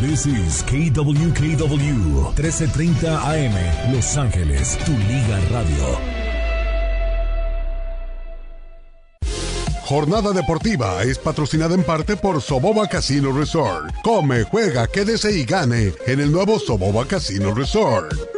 This is KWKW 1330 AM Los Ángeles, tu liga radio. Jornada deportiva es patrocinada en parte por Soboba Casino Resort. Come, juega, quédese y gane en el nuevo Soboba Casino Resort.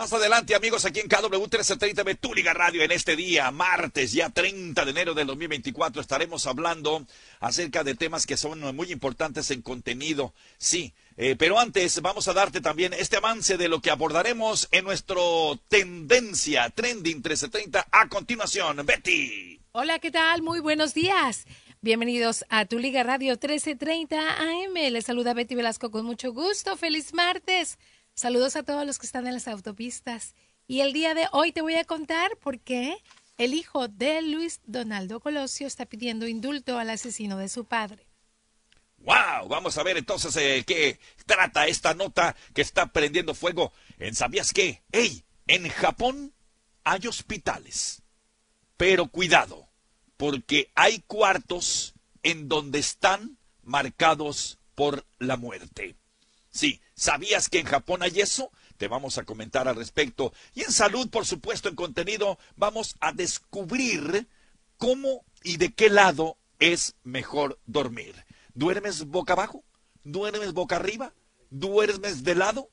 Más adelante, amigos, aquí en KW 1330 Betúliga Radio, en este día, martes, ya 30 de enero del 2024, estaremos hablando acerca de temas que son muy importantes en contenido. Sí, eh, pero antes vamos a darte también este avance de lo que abordaremos en nuestro Tendencia Trending 1330 a continuación. Betty. Hola, ¿qué tal? Muy buenos días. Bienvenidos a Tu Liga Radio 1330 AM. Les saluda Betty Velasco con mucho gusto. Feliz martes. Saludos a todos los que están en las autopistas. Y el día de hoy te voy a contar por qué el hijo de Luis Donaldo Colosio está pidiendo indulto al asesino de su padre. ¡Wow! Vamos a ver entonces eh, qué trata esta nota que está prendiendo fuego en ¿Sabías qué? ¡Ey! En Japón hay hospitales. Pero cuidado, porque hay cuartos en donde están marcados por la muerte. Sí, ¿sabías que en Japón hay eso? Te vamos a comentar al respecto. Y en salud, por supuesto, en contenido, vamos a descubrir cómo y de qué lado es mejor dormir. ¿Duermes boca abajo? ¿Duermes boca arriba? ¿Duermes de lado?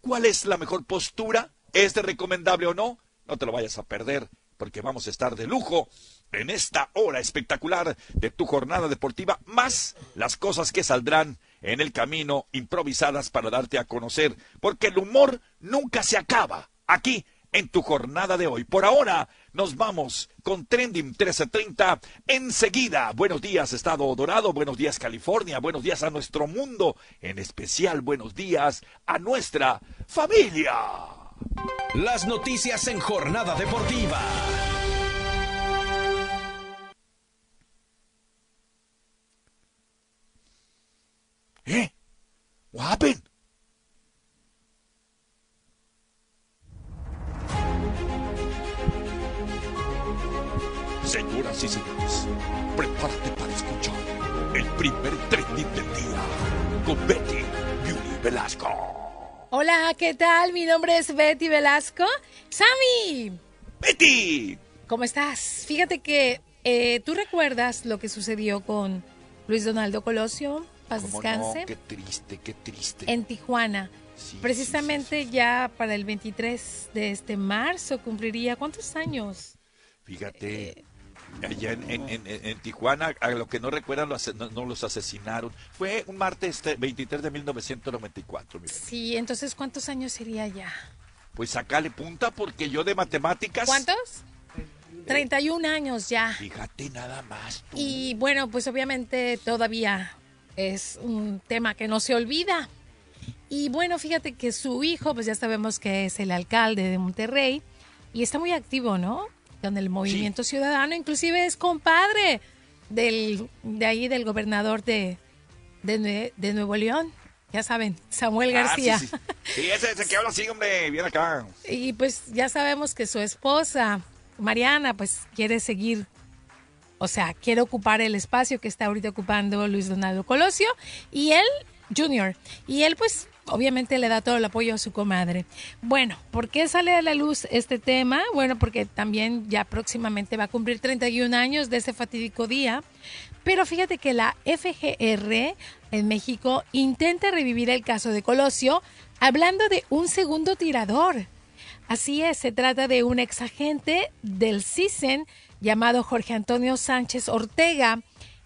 ¿Cuál es la mejor postura? ¿Es recomendable o no? No te lo vayas a perder porque vamos a estar de lujo en esta hora espectacular de tu jornada deportiva, más las cosas que saldrán en el camino improvisadas para darte a conocer, porque el humor nunca se acaba aquí en tu jornada de hoy. Por ahora nos vamos con Trending 1330. Enseguida, buenos días Estado Dorado, buenos días California, buenos días a nuestro mundo, en especial buenos días a nuestra familia. Las noticias en jornada deportiva. ¿Eh? What happened? Señoras y señores, prepárate para escuchar el primer trending del día con Betty Beauty Velasco. Hola, ¿qué tal? Mi nombre es Betty Velasco. ¡Sammy! ¡Betty! ¿Cómo estás? Fíjate que eh, tú recuerdas lo que sucedió con Luis Donaldo Colosio, paz ¿Cómo descanse, no? Qué triste, qué triste. en Tijuana. Sí, Precisamente sí, sí, sí. ya para el 23 de este marzo cumpliría ¿cuántos años? Fíjate, allá en, en- en- en Tijuana, a lo que no recuerdan, lo ase- no, no los asesinaron. Fue un martes este, 23 de 1994, mi Betty. Sí, entonces ¿cuántos años sería ya? Pues sacale punta porque yo de matemáticas... ¿Cuántos? 31 años ya. Fíjate nada más. tú. Y bueno, pues obviamente todavía es un tema que no se olvida. Y bueno, fíjate que su hijo, pues ya sabemos que es el alcalde de Monterrey y está muy activo, ¿no? Con el movimiento ciudadano, inclusive es compadre del, de ahí del gobernador de, de, Nue- de Nuevo León, ya saben, Samuel Ah, García. sí, sí. Sí, ese, ese que habla así, hombre, viene acá. Y pues ya sabemos que su esposa, Mariana, pues quiere seguir, o sea, quiere ocupar el espacio que está ahorita ocupando Luis Donaldo Colosio y él, Junior, y él pues obviamente le da todo el apoyo a su comadre. Bueno, ¿por qué sale a la luz este tema? Bueno, porque también ya próximamente va a cumplir 31 años de ese fatídico día. Pero fíjate que la FGR en México intenta revivir el caso de Colosio hablando de un segundo tirador. Así es, se trata de un exagente del CISEN llamado Jorge Antonio Sánchez Ortega.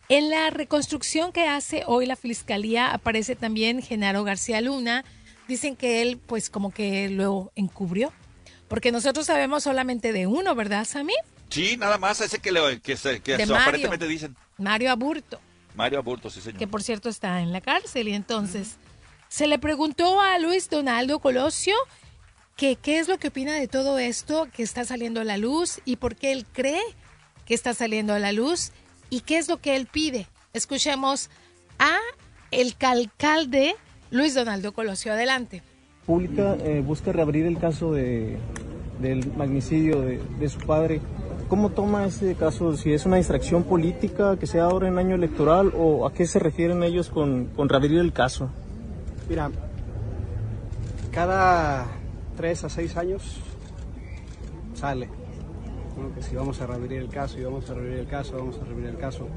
En la reconstrucción que hace hoy la Fiscalía aparece también Genaro García Luna. Dicen que él pues como que lo encubrió. Porque nosotros sabemos solamente de uno, ¿verdad, Sammy? Sí, nada más ese que, le, que, se- que Mario. aparentemente dicen. Mario Aburto. Mario Aburto, sí, señor. que por cierto está en la cárcel. Y entonces se le preguntó a Luis Donaldo Colosio que qué es lo que opina de todo esto que está saliendo a la luz y por qué él cree que está saliendo a la luz y qué es lo que él pide. Escuchemos a el alcalde Luis Donaldo Colosio. Adelante. Pública eh, busca reabrir el caso de, del magnicidio de, de su padre. ¿cómo toma ese caso? Si es una distracción política que sea ahora en año electoral o a qué se refieren ellos con, con reabrir el caso? Mira, cada tres a seis años sale. que si vamos a reabrir el caso y vamos a reabrir el caso, vamos a reabrir el caso.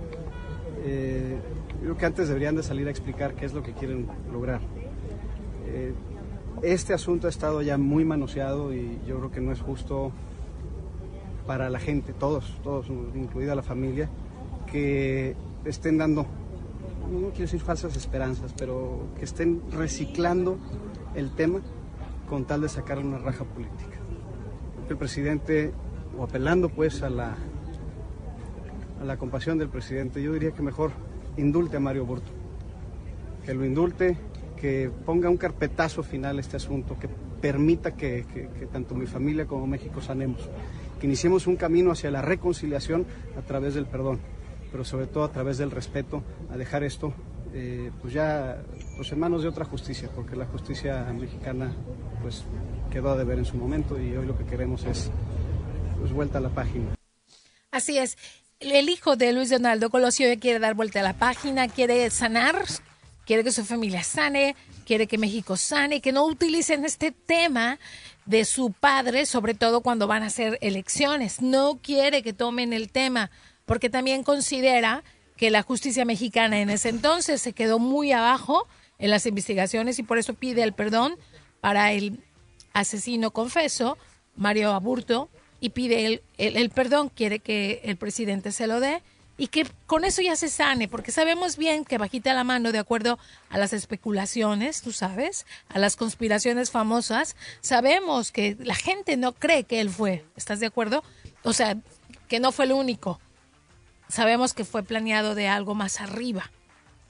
Eh, creo que antes deberían de salir a explicar qué es lo que quieren lograr. Eh, este asunto ha estado ya muy manoseado y yo creo que no es justo para la gente, todos, todos, incluida la familia, que estén dando, no quiero decir falsas esperanzas, pero que estén reciclando el tema con tal de sacar una raja política. El presidente, o apelando pues a la, a la compasión del presidente, yo diría que mejor indulte a Mario Burto, que lo indulte, que ponga un carpetazo final a este asunto, que permita que, tanto mi familia como México sanemos, que iniciemos un camino hacia la reconciliación a través del perdón, pero sobre todo a través del respeto, a dejar esto eh, pues ya pues en manos de otra justicia, porque la justicia mexicana pues quedó a deber en su momento y hoy lo que queremos es pues vuelta a la página. Así es. El hijo de Luis Donaldo Colosio quiere dar vuelta a la página, quiere sanar quiere que su familia sane, quiere que México sane, que no utilicen este tema de su padre, sobre todo cuando van a hacer elecciones. No quiere que tomen el tema, porque también considera que la justicia mexicana en ese entonces se quedó muy abajo en las investigaciones y por eso pide el perdón para el asesino confeso, Mario Aburto, y pide el, el perdón, quiere que el presidente se lo dé y que con eso ya se sane, porque sabemos bien que bajita la mano, de acuerdo a las especulaciones, tú sabes, a las conspiraciones famosas, sabemos que la gente no cree que él fue, ¿estás de acuerdo? O sea, que no fue el único. Sabemos que fue planeado de algo más arriba.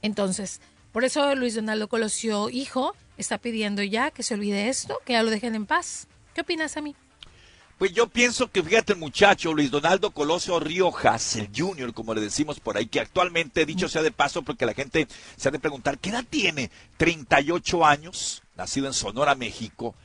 Entonces, por eso Luis Donaldo Colosio, hijo, está pidiendo ya que se olvide esto, que ya lo dejen en paz. ¿Qué opinas a mí? Pues yo pienso que fíjate el muchacho Luis Donaldo Colosio Riojas, el Junior, como le decimos por ahí, que actualmente, dicho sea de paso, porque la gente se ha de preguntar, ¿qué edad tiene? 38 años, nacido en Sonora, México.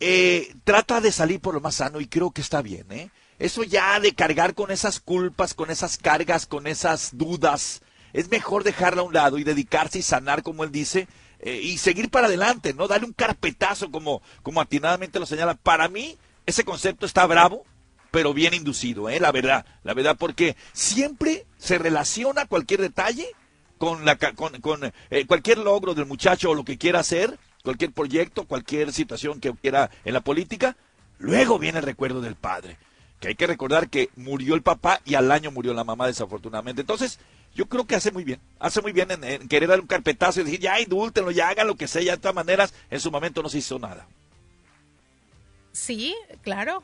Eh, trata de salir por lo más sano y creo que está bien, ¿eh? Eso ya de cargar con esas culpas, con esas cargas, con esas dudas, es mejor dejarla a un lado y dedicarse y sanar, como él dice, eh, y seguir para adelante, ¿no? Darle un carpetazo, como, como atinadamente lo señala. Para mí, ese concepto está bravo, pero bien inducido, ¿eh? la verdad, la verdad, porque siempre se relaciona cualquier detalle con, la, con, eh, cualquier logro del muchacho o lo que quiera hacer, cualquier proyecto, cualquier situación que quiera en la política, luego viene el recuerdo del padre. Que hay que recordar que murió el papá y al año murió la mamá, desafortunadamente. Entonces, yo creo que hace muy bien, hace muy bien en, en querer dar un carpetazo y decir, ya indúltenlo, ya hagan lo que sea, ya de todas maneras, en su momento no se hizo nada. Sí, claro.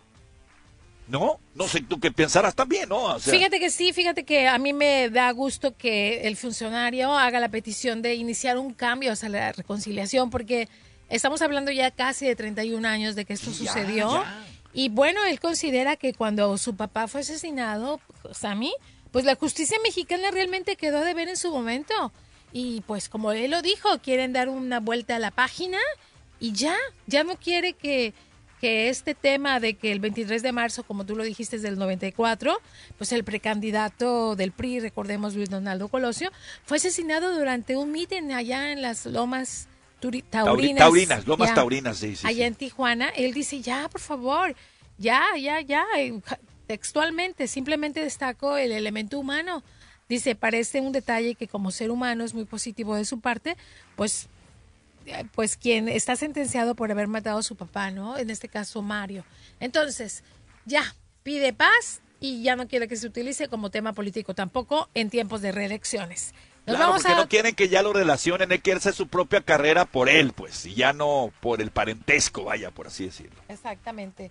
¿no? No sé tú qué pensarás también, ¿no? Fíjate que sí, fíjate que a mí me da gusto que el funcionario haga la petición de iniciar un cambio hacia la reconciliación, porque estamos hablando ya casi de 31 años de que esto sucedió. Y bueno, él considera que cuando su papá fue asesinado, Sammy, pues la justicia mexicana realmente quedó de ver en su momento. Y pues como él lo dijo, quieren dar una vuelta a la página y ya, ya no quiere que que este tema de que el 23 de marzo, como tú lo dijiste, es del 94, pues el precandidato del PRI, recordemos Luis Donaldo Colosio, fue asesinado durante un mitin allá en las Lomas Taurinas. Taurinas, Lomas Taurinas, sí, sí. Allá en Tijuana. Él dice, ya, por favor, ya, ya, ya. Textualmente, simplemente destacó el elemento humano. Dice, parece un detalle que como ser humano es muy positivo de su parte, pues pues quien está sentenciado por haber matado a su papá, ¿no? En este caso Mario. Entonces, ya, pide paz y ya no quiere que se utilice como tema político tampoco en tiempos de reelecciones. Claro, porque no quieren que ya lo relacionen, él quiere hacer su propia carrera por él, pues, y ya no por el parentesco, vaya, por así decirlo. Exactamente.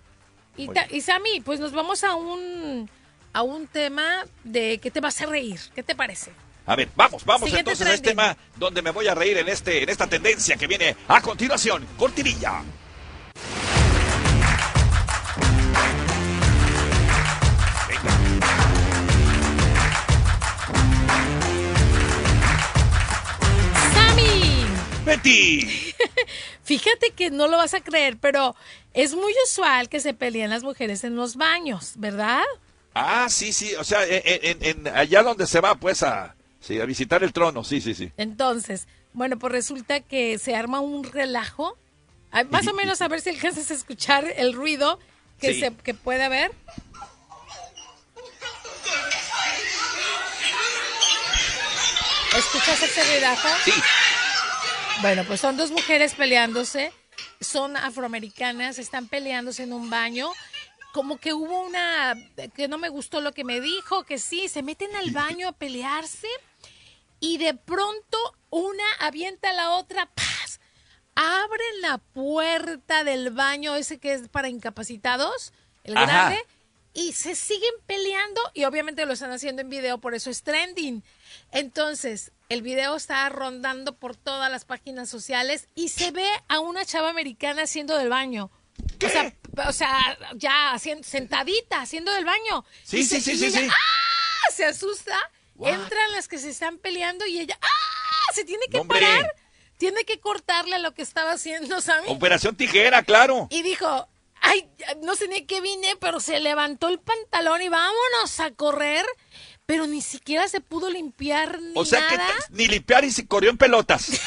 Y, y Sammy, pues nos vamos a un, a un tema de que te va a hacer reír. ¿Qué te parece? A ver, vamos, vamos entonces a este tema donde me voy a reír en, este, en esta tendencia que viene a continuación. Cortinilla. ¡Betty! Fíjate que no lo vas a creer, pero es muy usual que se peleen las mujeres en los baños, ¿verdad? Ah, sí, sí, o sea, en, en- allá donde se va, pues, a, sí, a visitar el trono, sí, sí, sí. Entonces, bueno, pues resulta que se arma un relajo. Más o menos a ver si alcanzas a escuchar el ruido que, Sí. se, que puede haber. ¿Escuchas ese ruidajo? Sí, Bueno, pues son dos mujeres peleándose, son afroamericanas, están peleándose en un baño. Como que hubo una que no me gustó lo que me dijo, que sí, se meten al baño a pelearse y de pronto una avienta a la otra, ¡paz! Abren la puerta del baño ese que es para incapacitados, el Ajá. grande, y se siguen peleando y obviamente lo están haciendo en video, por eso es trending. Entonces, el video está rondando por todas las páginas sociales y se ve a una chava americana haciendo del baño. O sea, o sea, ya haciendo, sentadita, haciendo del baño. Sí, Y sí, se- sí, y sí, ella, sí. ¡ah! Se asusta, What? entran las que se están peleando y ella ¡ah! Se tiene que hombre. parar, tiene que cortarle a lo que estaba haciendo, Sammy. Operación Tijera, claro. Y dijo, ay, no sé ni qué vine, pero se levantó el pantalón y vámonos a correr. Pero ni siquiera se pudo limpiar ni O sea que nada. t- ni limpiar y se corrió en pelotas.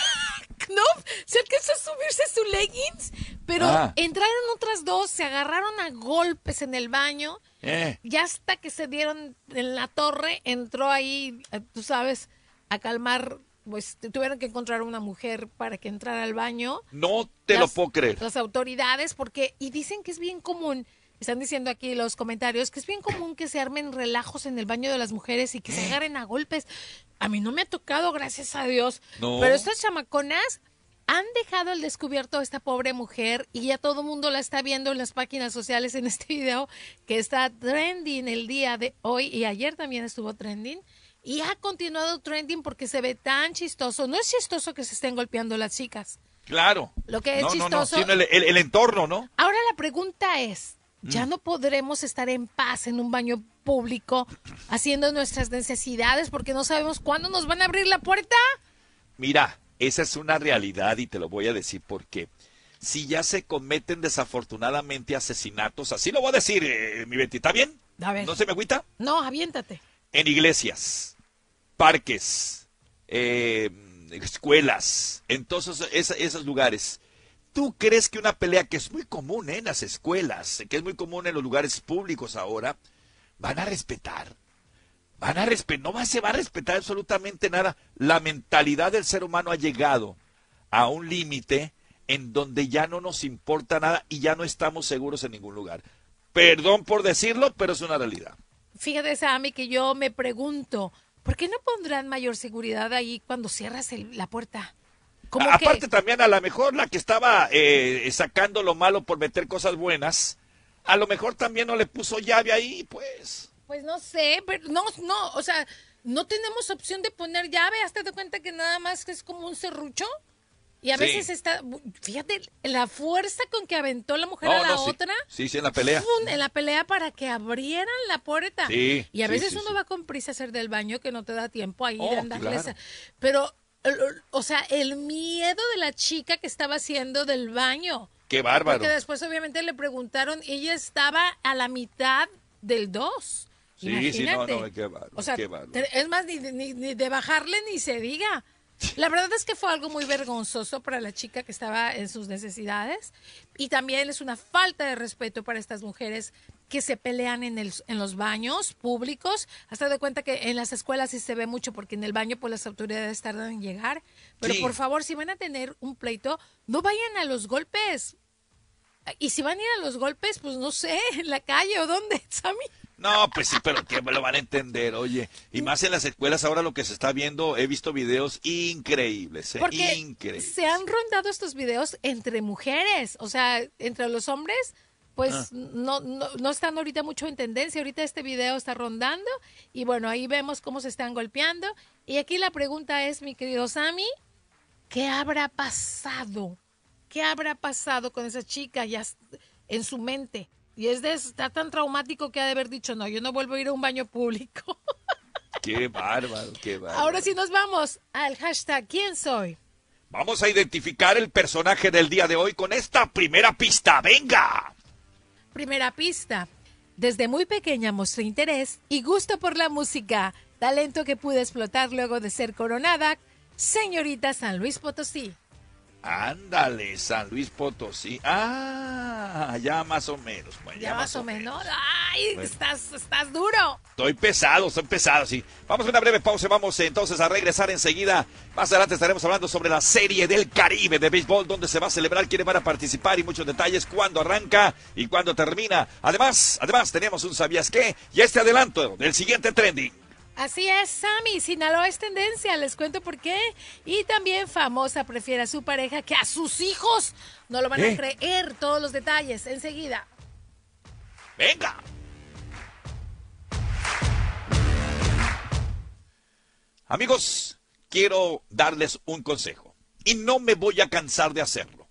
No, se alcanzó a subirse su leggings, pero Ah. entraron otras dos, se agarraron a golpes en el baño. Eh, Ya hasta que se dieron en la torre, entró ahí, eh, tú sabes, a calmar, pues tuvieron que encontrar una mujer para que entrara al baño. no te lo puedo creer. Las autoridades, porque, y dicen que es bien común, están diciendo aquí los comentarios, que es bien común que se armen relajos en el baño de las mujeres y que se agarren a golpes. A mí no me ha tocado, gracias a Dios. No. Pero estas chamaconas han dejado al descubierto a esta pobre mujer y ya todo el mundo la está viendo en las páginas sociales en este video que está trending el día de hoy y ayer también estuvo trending. Y ha continuado trending porque se ve tan chistoso. No es chistoso que se estén golpeando las chicas. Claro. Lo que es no, no, no, chistoso- sino el, el- el entorno, ¿no? Ahora la pregunta es, Mm. ¿Ya no podremos estar en paz en un baño público haciendo nuestras necesidades porque no sabemos cuándo nos van a abrir la puerta? Mira, esa es una realidad y te lo voy a decir porque si ya se cometen desafortunadamente asesinatos, así lo voy a decir, eh, mi Betty, ¿está bien? A ver. ¿No se me agüita? No, aviéntate. En iglesias, parques, eh, escuelas, en todos esos, esos lugares. ¿Tú crees que una pelea que es muy común eh, en las escuelas, que es muy común en los lugares públicos ahora, van a respetar? Van a respetar, no se va a respetar absolutamente nada. La mentalidad del ser humano ha llegado a un límite en donde ya no nos importa nada y ya no estamos seguros en ningún lugar. Perdón por decirlo, pero es una realidad. Fíjate, Sammy, que yo me pregunto, ¿por qué no pondrán mayor seguridad ahí cuando cierras el- la puerta? Como A- que- Aparte también a lo mejor la que estaba eh, sacando lo malo por meter cosas buenas, a lo mejor también no le puso llave ahí, pues. Pues no sé, pero no, no, o sea, no tenemos opción de poner llave. Hazte de cuenta que nada más que es como un serrucho. Y a Sí. veces está, fíjate, la fuerza con que aventó la mujer No, a la no, otra. Sí, sí, en la pelea. ¡fum! en la pelea para que abrieran la puerta. Sí, y a veces uno va con prisa a hacer del baño que no te da tiempo ahí de Oh, andarle claro. esa- Pero, o sea, el miedo de la chica que estaba haciendo del baño. Qué bárbaro. Porque después obviamente le preguntaron, ella estaba a la mitad del 2. Sí, sí, no, no, qué bárbaro, O sea, qué bárbaro. es más, ni, ni- ni de bajarle ni se diga. La verdad es que fue algo muy vergonzoso para la chica que estaba en sus necesidades y también es una falta de respeto para estas mujeres que se pelean en, el, en los baños públicos. Hasta de cuenta que en las escuelas sí se ve mucho porque en el baño pues las autoridades tardan en llegar. Pero Sí. por favor, si van a tener un pleito, no vayan a los golpes. Y si van a ir a los golpes, pues no sé, en la calle o dónde, Sammy. No, pues sí, pero que me lo van a entender, oye. Y más en las escuelas ahora lo que se está viendo, he visto videos increíbles, ¿eh? Porque increíbles. se han rondado estos videos entre mujeres, o sea, entre los hombres, pues Ah. no, no, no están ahorita mucho en tendencia. Ahorita este video está rondando y bueno, ahí vemos cómo se están golpeando. Y aquí la pregunta es, mi querido Sammy, ¿qué habrá pasado? ¿Qué habrá pasado con esa chica ya en su mente? Y es de, está tan traumático que ha de haber dicho, no, yo no vuelvo a ir a un baño público. Qué bárbaro, qué bárbaro. Ahora sí nos vamos al hashtag ¿Quién soy? Vamos a identificar el personaje del día de hoy con esta primera pista. ¡Venga! Primera pista. Desde muy pequeña mostré interés y gusto por la música, talento que pude explotar luego de ser coronada señorita San Luis Potosí. Ándale, San Luis Potosí. Ah, ya más o menos. ya, más, o menos. Ay, estás, estás duro. Estoy pesado, estoy pesado, sí. Vamos a una breve pausa. Vamos entonces a regresar enseguida. Más adelante estaremos hablando sobre la serie del Caribe de béisbol, donde se va a celebrar, quiénes van a participar y muchos detalles, cuándo arranca y cuándo termina. Además, además tenemos un ¿sabías qué? Y este adelanto del siguiente trending. Así es, Sammy. Sinaloa es tendencia, les cuento por qué. Y también famosa prefiere a su pareja que a sus hijos. No lo van a ¿Eh? creer todos los detalles enseguida. Venga. Amigos, quiero darles un consejo. Y no me voy a cansar de hacerlo.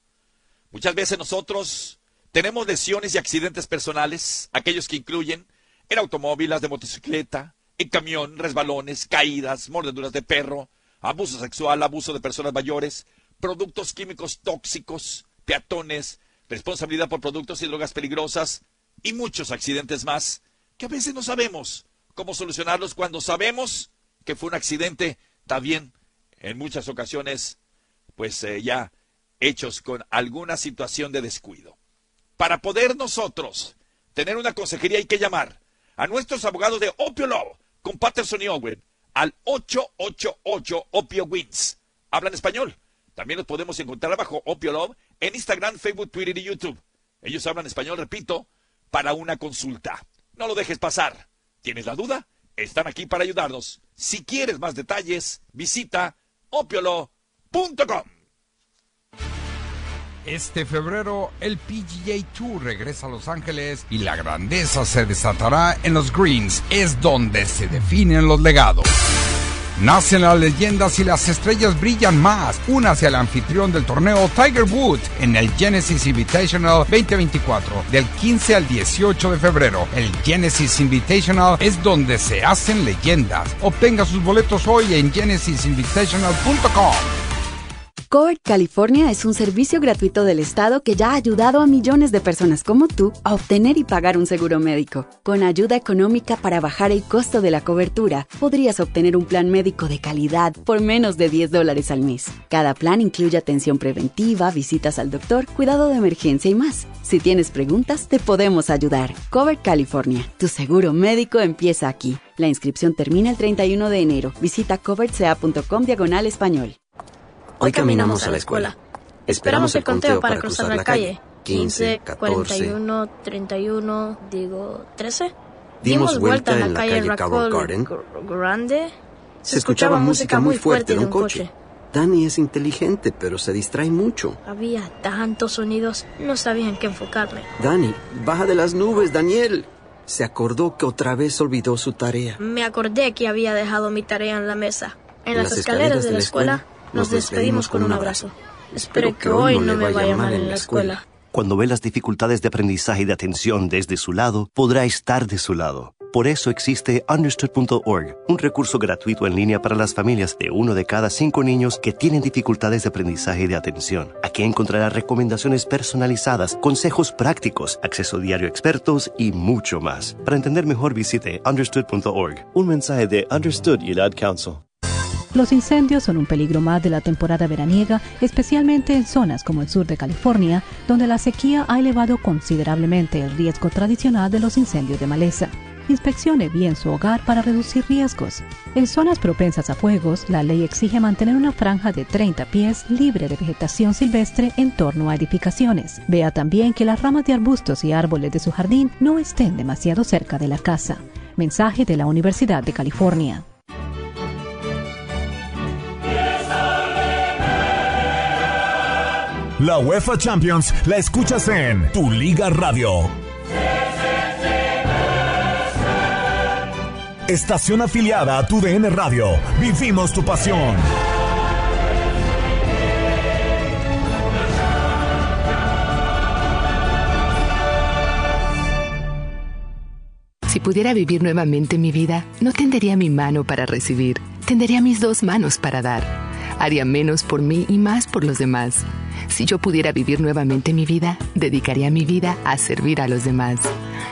Muchas veces nosotros tenemos lesiones y accidentes personales, aquellos que incluyen en automóviles, de motocicleta, en camión, resbalones, caídas, mordeduras de perro, abuso sexual, abuso de personas mayores, productos químicos tóxicos, peatones, responsabilidad por productos y drogas peligrosas y muchos accidentes más que a veces no sabemos cómo solucionarlos cuando sabemos que fue un accidente también en muchas ocasiones pues eh, ya hechos con alguna situación de descuido. Para poder nosotros tener una consejería hay que llamar a nuestros abogados de Opio con Patterson y Owen al 888 Opio Wins. Hablan español. También los podemos encontrar bajo Opio Love en Instagram, Facebook, Twitter y YouTube. Ellos hablan español, repito, para una consulta. No lo dejes pasar. ¿Tienes la duda? Están aquí para ayudarnos. Si quieres más detalles, visita opiolo.com. Este febrero el PGA Tour regresa a Los Ángeles y la grandeza se desatará en los Greens, es donde se definen los legados. Nacen las leyendas y las estrellas brillan más. Únase al anfitrión del torneo Tiger Woods en el Genesis Invitational 2024 del 15 al 18 de febrero. El Genesis Invitational es donde se hacen leyendas. Obtenga sus boletos hoy en genesisinvitational.com. Covered California es un servicio gratuito del Estado que ya ha ayudado a millones de personas como tú a obtener y pagar un seguro médico. Con ayuda económica para bajar el costo de la cobertura, podrías obtener un plan médico de calidad por menos de 10 dólares al mes. Cada plan incluye atención preventiva, visitas al doctor, cuidado de emergencia y más. Si tienes preguntas, te podemos ayudar. Covered California, tu seguro médico empieza aquí. La inscripción termina el 31 de enero. Visita coveredca.com diagonal español. Hoy caminamos a la escuela. Esperamos el conteo para cruzar la calle. 15, 41, 31, digo, 13. Dimos vuelta en la calle Cabo Garden. Grande. Se escuchaba música muy fuerte de un coche. Danny es inteligente, pero se distrae mucho. Había tantos sonidos, no sabía en qué enfocarme. Danny, baja de las nubes, Daniel. Se acordó que otra vez olvidó su tarea. Me acordé que había dejado mi tarea en la mesa. En, las, escaleras, de la escuela nos despedimos con un abrazo. Espero que hoy no me vaya mal en la escuela. Cuando ve las dificultades de aprendizaje y de atención desde su lado, podrá estar de su lado. Por eso existe Understood.org, un recurso gratuito en línea para las familias de uno de cada cinco niños que tienen dificultades de aprendizaje y de atención. Aquí encontrará recomendaciones personalizadas, consejos prácticos, acceso diario a expertos y mucho más. Para entender mejor visite Understood.org. Un mensaje de Understood United Council. Los incendios son un peligro más de la temporada veraniega, especialmente en zonas como el sur de California, donde la sequía ha elevado considerablemente el riesgo tradicional de los incendios de maleza. Inspeccione bien su hogar para reducir riesgos. En zonas propensas a fuegos, la ley exige mantener una franja de 30 pies libre de vegetación silvestre en torno a edificaciones. Vea también que las ramas de arbustos y árboles de su jardín no estén demasiado cerca de la casa. Mensaje de la Universidad de California. La UEFA Champions la escuchas en Tu Liga Radio. Estación afiliada a Tu DN Radio. Vivimos tu pasión. Si pudiera vivir nuevamente mi vida, no tendería mi mano para recibir, tendería mis dos manos para dar haría menos por mí y más por los demás. Si yo pudiera vivir nuevamente mi vida, dedicaría mi vida a servir a los demás.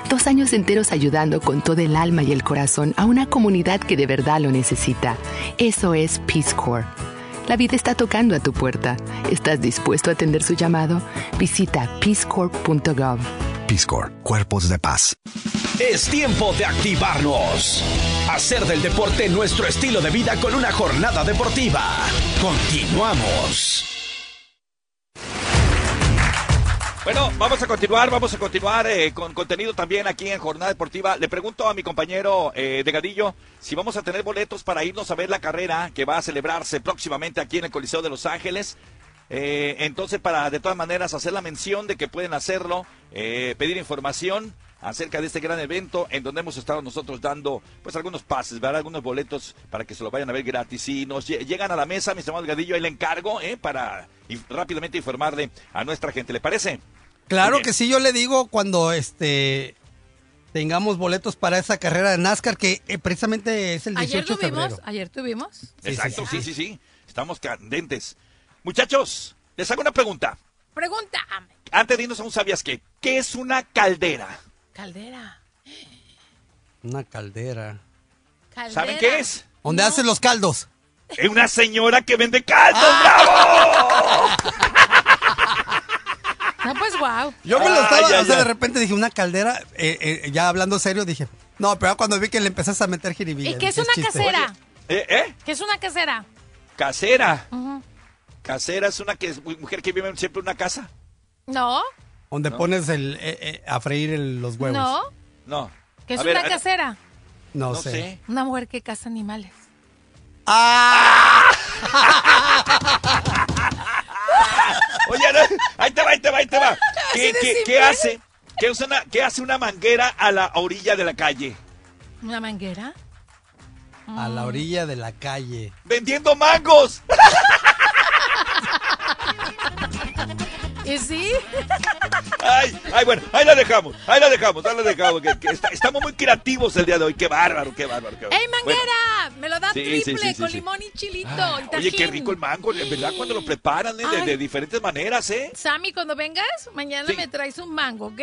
Dos años enteros ayudando con todo el alma y el corazón a una comunidad que de verdad lo necesita. Eso es Peace Corps. La vida está tocando a tu puerta. ¿Estás dispuesto a atender su llamado? Visita peacecorps.gov. Peace Corps, Cuerpos de Paz. Es tiempo de activarnos. Hacer del deporte nuestro estilo de vida con una jornada deportiva. Continuamos. Bueno, vamos a continuar, vamos a continuar eh, con contenido también aquí en Jornada Deportiva. Le pregunto a mi compañero eh, de Gadillo si vamos a tener boletos para irnos a ver la carrera que va a celebrarse próximamente aquí en el Coliseo de Los Ángeles. Eh, entonces, para de todas maneras hacer la mención de que pueden hacerlo, pedir información acerca de este gran evento en donde hemos estado nosotros dando pues algunos pases, ¿verdad? algunos boletos para que se lo vayan a ver gratis. Si nos llegan a la mesa, mi estimado Gadillo, ahí le encargo eh, para rápidamente informarle a nuestra gente. ¿Le parece? Claro que sí, yo le digo cuando este tengamos boletos para esa carrera de NASCAR que eh, precisamente es el 18 de febrero. Ayer tuvimos. Exacto, sí sí, sí, Estamos candentes. Muchachos, les hago una pregunta. Pregunta. Antes de irnos a un sabías qué, ¿qué es una caldera? Caldera. Una caldera. caldera. ¿Saben qué es? ¿Dónde hacen los caldos? Es una señora que vende caldos, ¡bravo! No, pues wow. Yo me lo estaba, o sea, de repente dije, una caldera, eh, eh, ya hablando serio, dije, no, pero cuando vi que le empezaste a meter jiribilla. ¿Y qué es una casera? ¿Eh? ¿Eh? ¿Qué es una casera? Casera. Casera es una que es mujer que vive siempre en una casa. No. Donde pones el, a freír los huevos. No. No. ¿Qué es una casera? No, sé. Una mujer que caza animales. ¡Ah! Oye, ahí te va, ahí te va, ahí te va. ¿Qué, qué, qué hace? ¿Qué, una, ¿Qué hace una manguera a la orilla de la calle? ¿Una manguera? A la orilla de la calle. ¡Vendiendo mangos! ¿Y sí? Ay, ay, bueno, ahí la dejamos, ahí la dejamos, ahí la dejamos. Que, que está, estamos muy creativos el día de hoy. Qué bárbaro, qué bárbaro. Qué bárbaro. ¡Ey, manguera! Me lo da Sí, triple sí, sí, sí, con limón y chilito. Ah, y oye, qué rico el mango, verdad, cuando lo preparan ¿eh? de, diferentes maneras, ¿eh? Sammy, cuando vengas, mañana me traes un mango, ¿ok?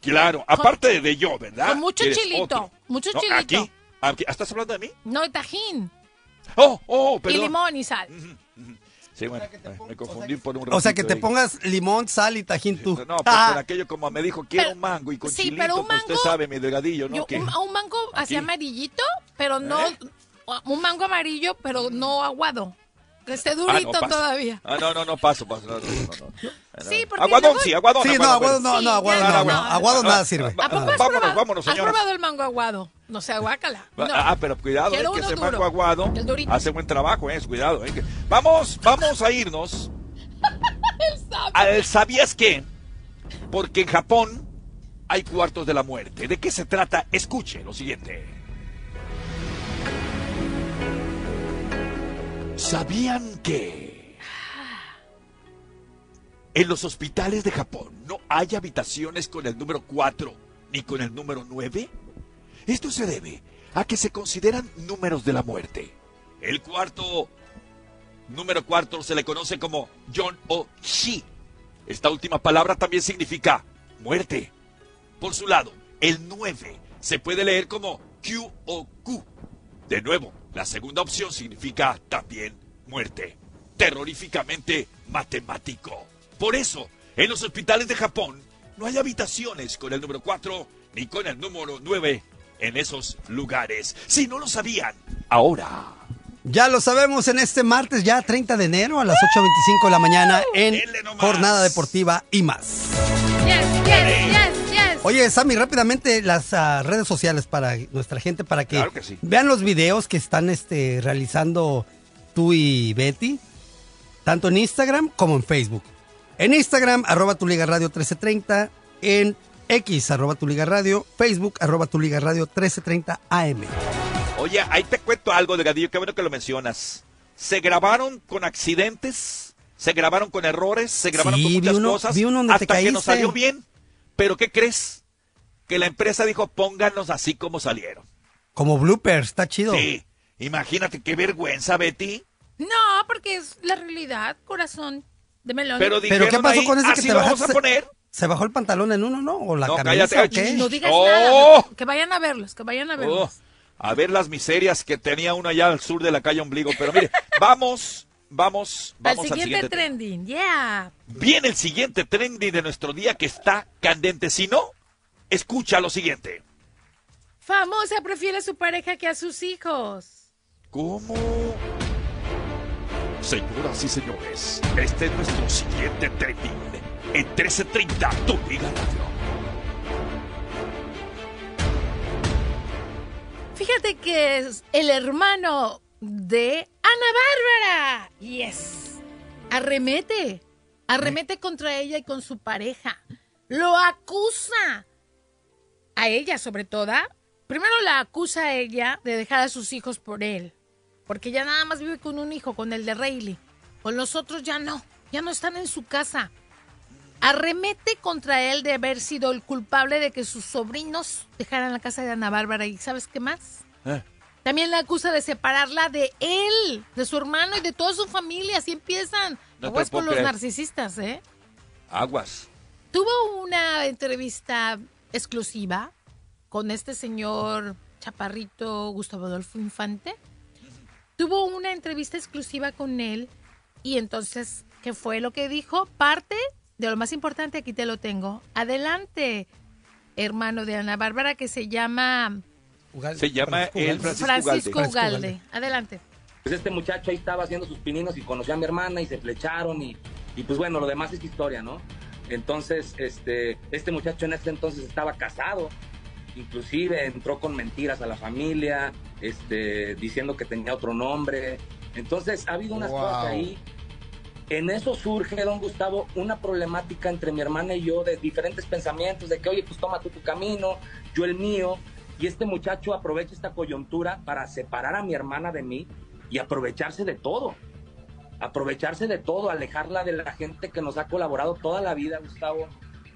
Claro, aparte de, de yo, ¿verdad? Con mucho ¿Quieres chilito, otro? mucho No, chilito. Aquí, aquí, ¿estás hablando de mí? No, y tajín. Oh, oh, Y perdón. limón y sal. Sí, bueno, me confundí por un ratito. O sea, que te ahí. pongas limón, sal y tajín tú. No, pues por aquello como me dijo, quiero un mango y con sí, chilito, pero un pues usted mango- sabe, mi delgadillo, ¿no? Yo, ¿Qué? un, un mango así amarillito, pero no. ¿Eh? Un mango amarillo, pero no aguado. Que esté Ah, durito no, todavía. Ah, no, no, no, paso, paso. No, no, no, no. Sí, porque Aguadón, luego- sí, aguadón. Sí, no, aguado no, no, aguado ya no, no, no, no. aguado nada sirve. ¿A poco has Vámonos, probado, vámonos, ¿Has señoras. probado el mango aguado? No sea guácala. No. Ah, pero cuidado, es que ese duro. mango aguado El durito. hace buen trabajo, eh, cuidado. eh, que- Vamos, vamos a irnos al ¿Sabías qué? Porque en Japón hay cuartos de la muerte. ¿De qué se trata? Escuche lo siguiente. ¿Sabían que en los hospitales de Japón no hay habitaciones con el número 4 ni con el número 9? Esto se debe a que se consideran números de la muerte. El cuarto, número cuarto, se le conoce como John o Shi. Esta última palabra también significa muerte. Por su lado, el 9 se puede leer como Q o Q. De nuevo, la segunda opción significa también muerte. Terroríficamente matemático. Por eso, en los hospitales de Japón no hay habitaciones con el número 4 ni con el número 9 en esos lugares. Si no lo sabían, ahora. Ya lo sabemos en este martes, ya 30 de enero a las 8.25 de la mañana en Jornada Deportiva y más. Yes, yes, yes, yes. Oye, Sammy, rápidamente las ah, redes sociales para nuestra gente, para que, Claro que sí. vean los videos que están este, realizando tú y Betty, tanto en Instagram como en Facebook. En Instagram, arroba tu liga radio 1330, en X, arroba tu liga radio, Facebook, arroba tu liga radio 1330 AM. Oye, ahí te cuento algo, Delgadillo, qué bueno que lo mencionas. Se grabaron con accidentes, se grabaron con errores, se grabaron Sí, con muchas uno- cosas hasta que nos salió bien. Pero ¿qué crees? Que la empresa dijo, pónganos así como salieron. Como bloopers, está chido. Sí, imagínate qué vergüenza, Betty. No, porque es la realidad, corazón de melón. Pero, ¿Pero qué pasó con ese que te vamos bajaste? a poner. ¿Se bajó el pantalón en uno, no? ¿O la No, camisa cállate. o qué? No digas ¡Oh! nada. Que vayan a verlos, que vayan a Oh, verlos. a ver las miserias que tenía uno allá al sur de la calle Ombligo. Pero mire, vamos, vamos, al vamos siguiente, al siguiente. trending, yeah. Viene el siguiente trending de nuestro día que está candente. Si no, escucha lo siguiente. Famosa prefiere a su pareja que a sus hijos. ¿Cómo? Señoras y señores, este es nuestro siguiente trending. En 1330, tu Liga Radio. Fíjate que es el hermano de Ana Bárbara. Yes. Arremete. Arremete contra ella y con su pareja. Lo acusa. A ella, sobre todo. Primero la acusa a ella de dejar a sus hijos por él. Porque ella nada más vive con un hijo, con el de Rayleigh. Con los otros ya no. Ya no están en su casa. Arremete contra él de haber sido el culpable de que sus sobrinos dejaran la casa de Ana Bárbara. ¿Y sabes qué más? Eh, También la acusa de separarla de él, de su hermano y de toda su familia. Así empiezan. No Aguas con los creer. narcisistas, ¿eh? Aguas. Tuvo una entrevista exclusiva con este señor chaparrito Gustavo Adolfo Infante. Tuvo una entrevista exclusiva con él y entonces, ¿qué fue lo que dijo? Parte de lo más importante, aquí te lo tengo. Adelante, hermano de Ana Bárbara, que se llama Se llama el Francisco, Francisco Ugalde. Ugalde. Adelante. Pues este muchacho ahí estaba haciendo sus pininos y conoció a mi hermana y se flecharon y, y pues bueno, lo demás es historia, ¿no? Entonces, este, este muchacho en ese entonces estaba casado, inclusive entró con mentiras a la familia, este, diciendo que tenía otro nombre. Entonces, ha habido unas Wow. cosas ahí. En eso surge, don Gustavo, una problemática entre mi hermana y yo de diferentes pensamientos, de que, oye, pues toma tú tu camino, yo el mío, y este muchacho aprovecha esta coyuntura para separar a mi hermana de mí y aprovecharse de todo. Aprovecharse de todo, alejarla de la gente que nos ha colaborado toda la vida, Gustavo.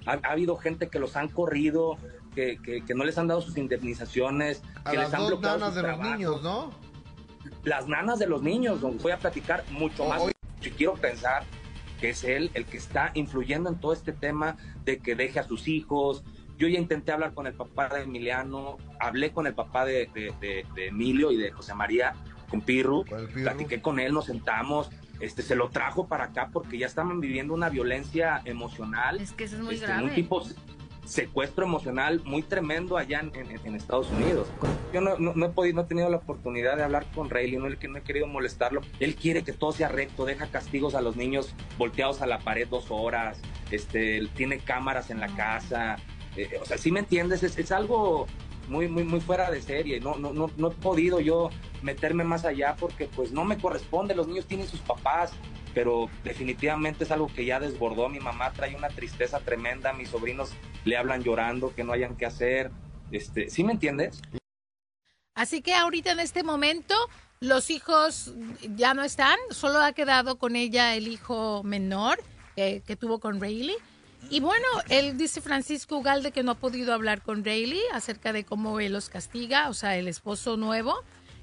Ha, ha habido gente que los han corrido, que, que- que no les han dado sus indemnizaciones, A que las les han dos bloqueado nanas sus de los trabajos. niños, ¿no? Las nanas de los niños, donde voy a platicar mucho Oh, más. Si quiero pensar que es él el que está influyendo en todo este tema de que deje a sus hijos. Yo ya intenté hablar con el papá de Emiliano, hablé con el papá de, de- de- de Emilio y de José María, con Pirru, platiqué con él, nos sentamos, este, se lo trajo para acá porque ya estaban viviendo una violencia emocional. Es que eso es muy este, grave. Un tipo secuestro emocional muy tremendo allá en, en- en Estados Unidos. Yo no, no- no he podido, no he tenido la oportunidad de hablar con Rayleigh, no, he- no he querido molestarlo. Él quiere que todo sea recto, deja castigos a los niños volteados a la pared dos horas, este, él tiene cámaras en la casa. Eh, o sea, si me entiendes, es, es algo muy, muy, muy fuera de serie. No, no, no, no he podido yo meterme más allá porque pues no me corresponde. Los niños tienen sus papás, pero definitivamente es algo que ya desbordó. Mi mamá trae una tristeza tremenda, mis sobrinos le hablan llorando, que no hayan que hacer. Este, ¿Sí me entiendes? Así que ahorita en este momento los hijos ya no están, solo ha quedado con ella el hijo menor eh, que tuvo con Rayleigh. Y bueno, él dice Francisco Ugalde que no ha podido hablar con Rayleigh acerca de cómo él los castiga, o sea, el esposo nuevo,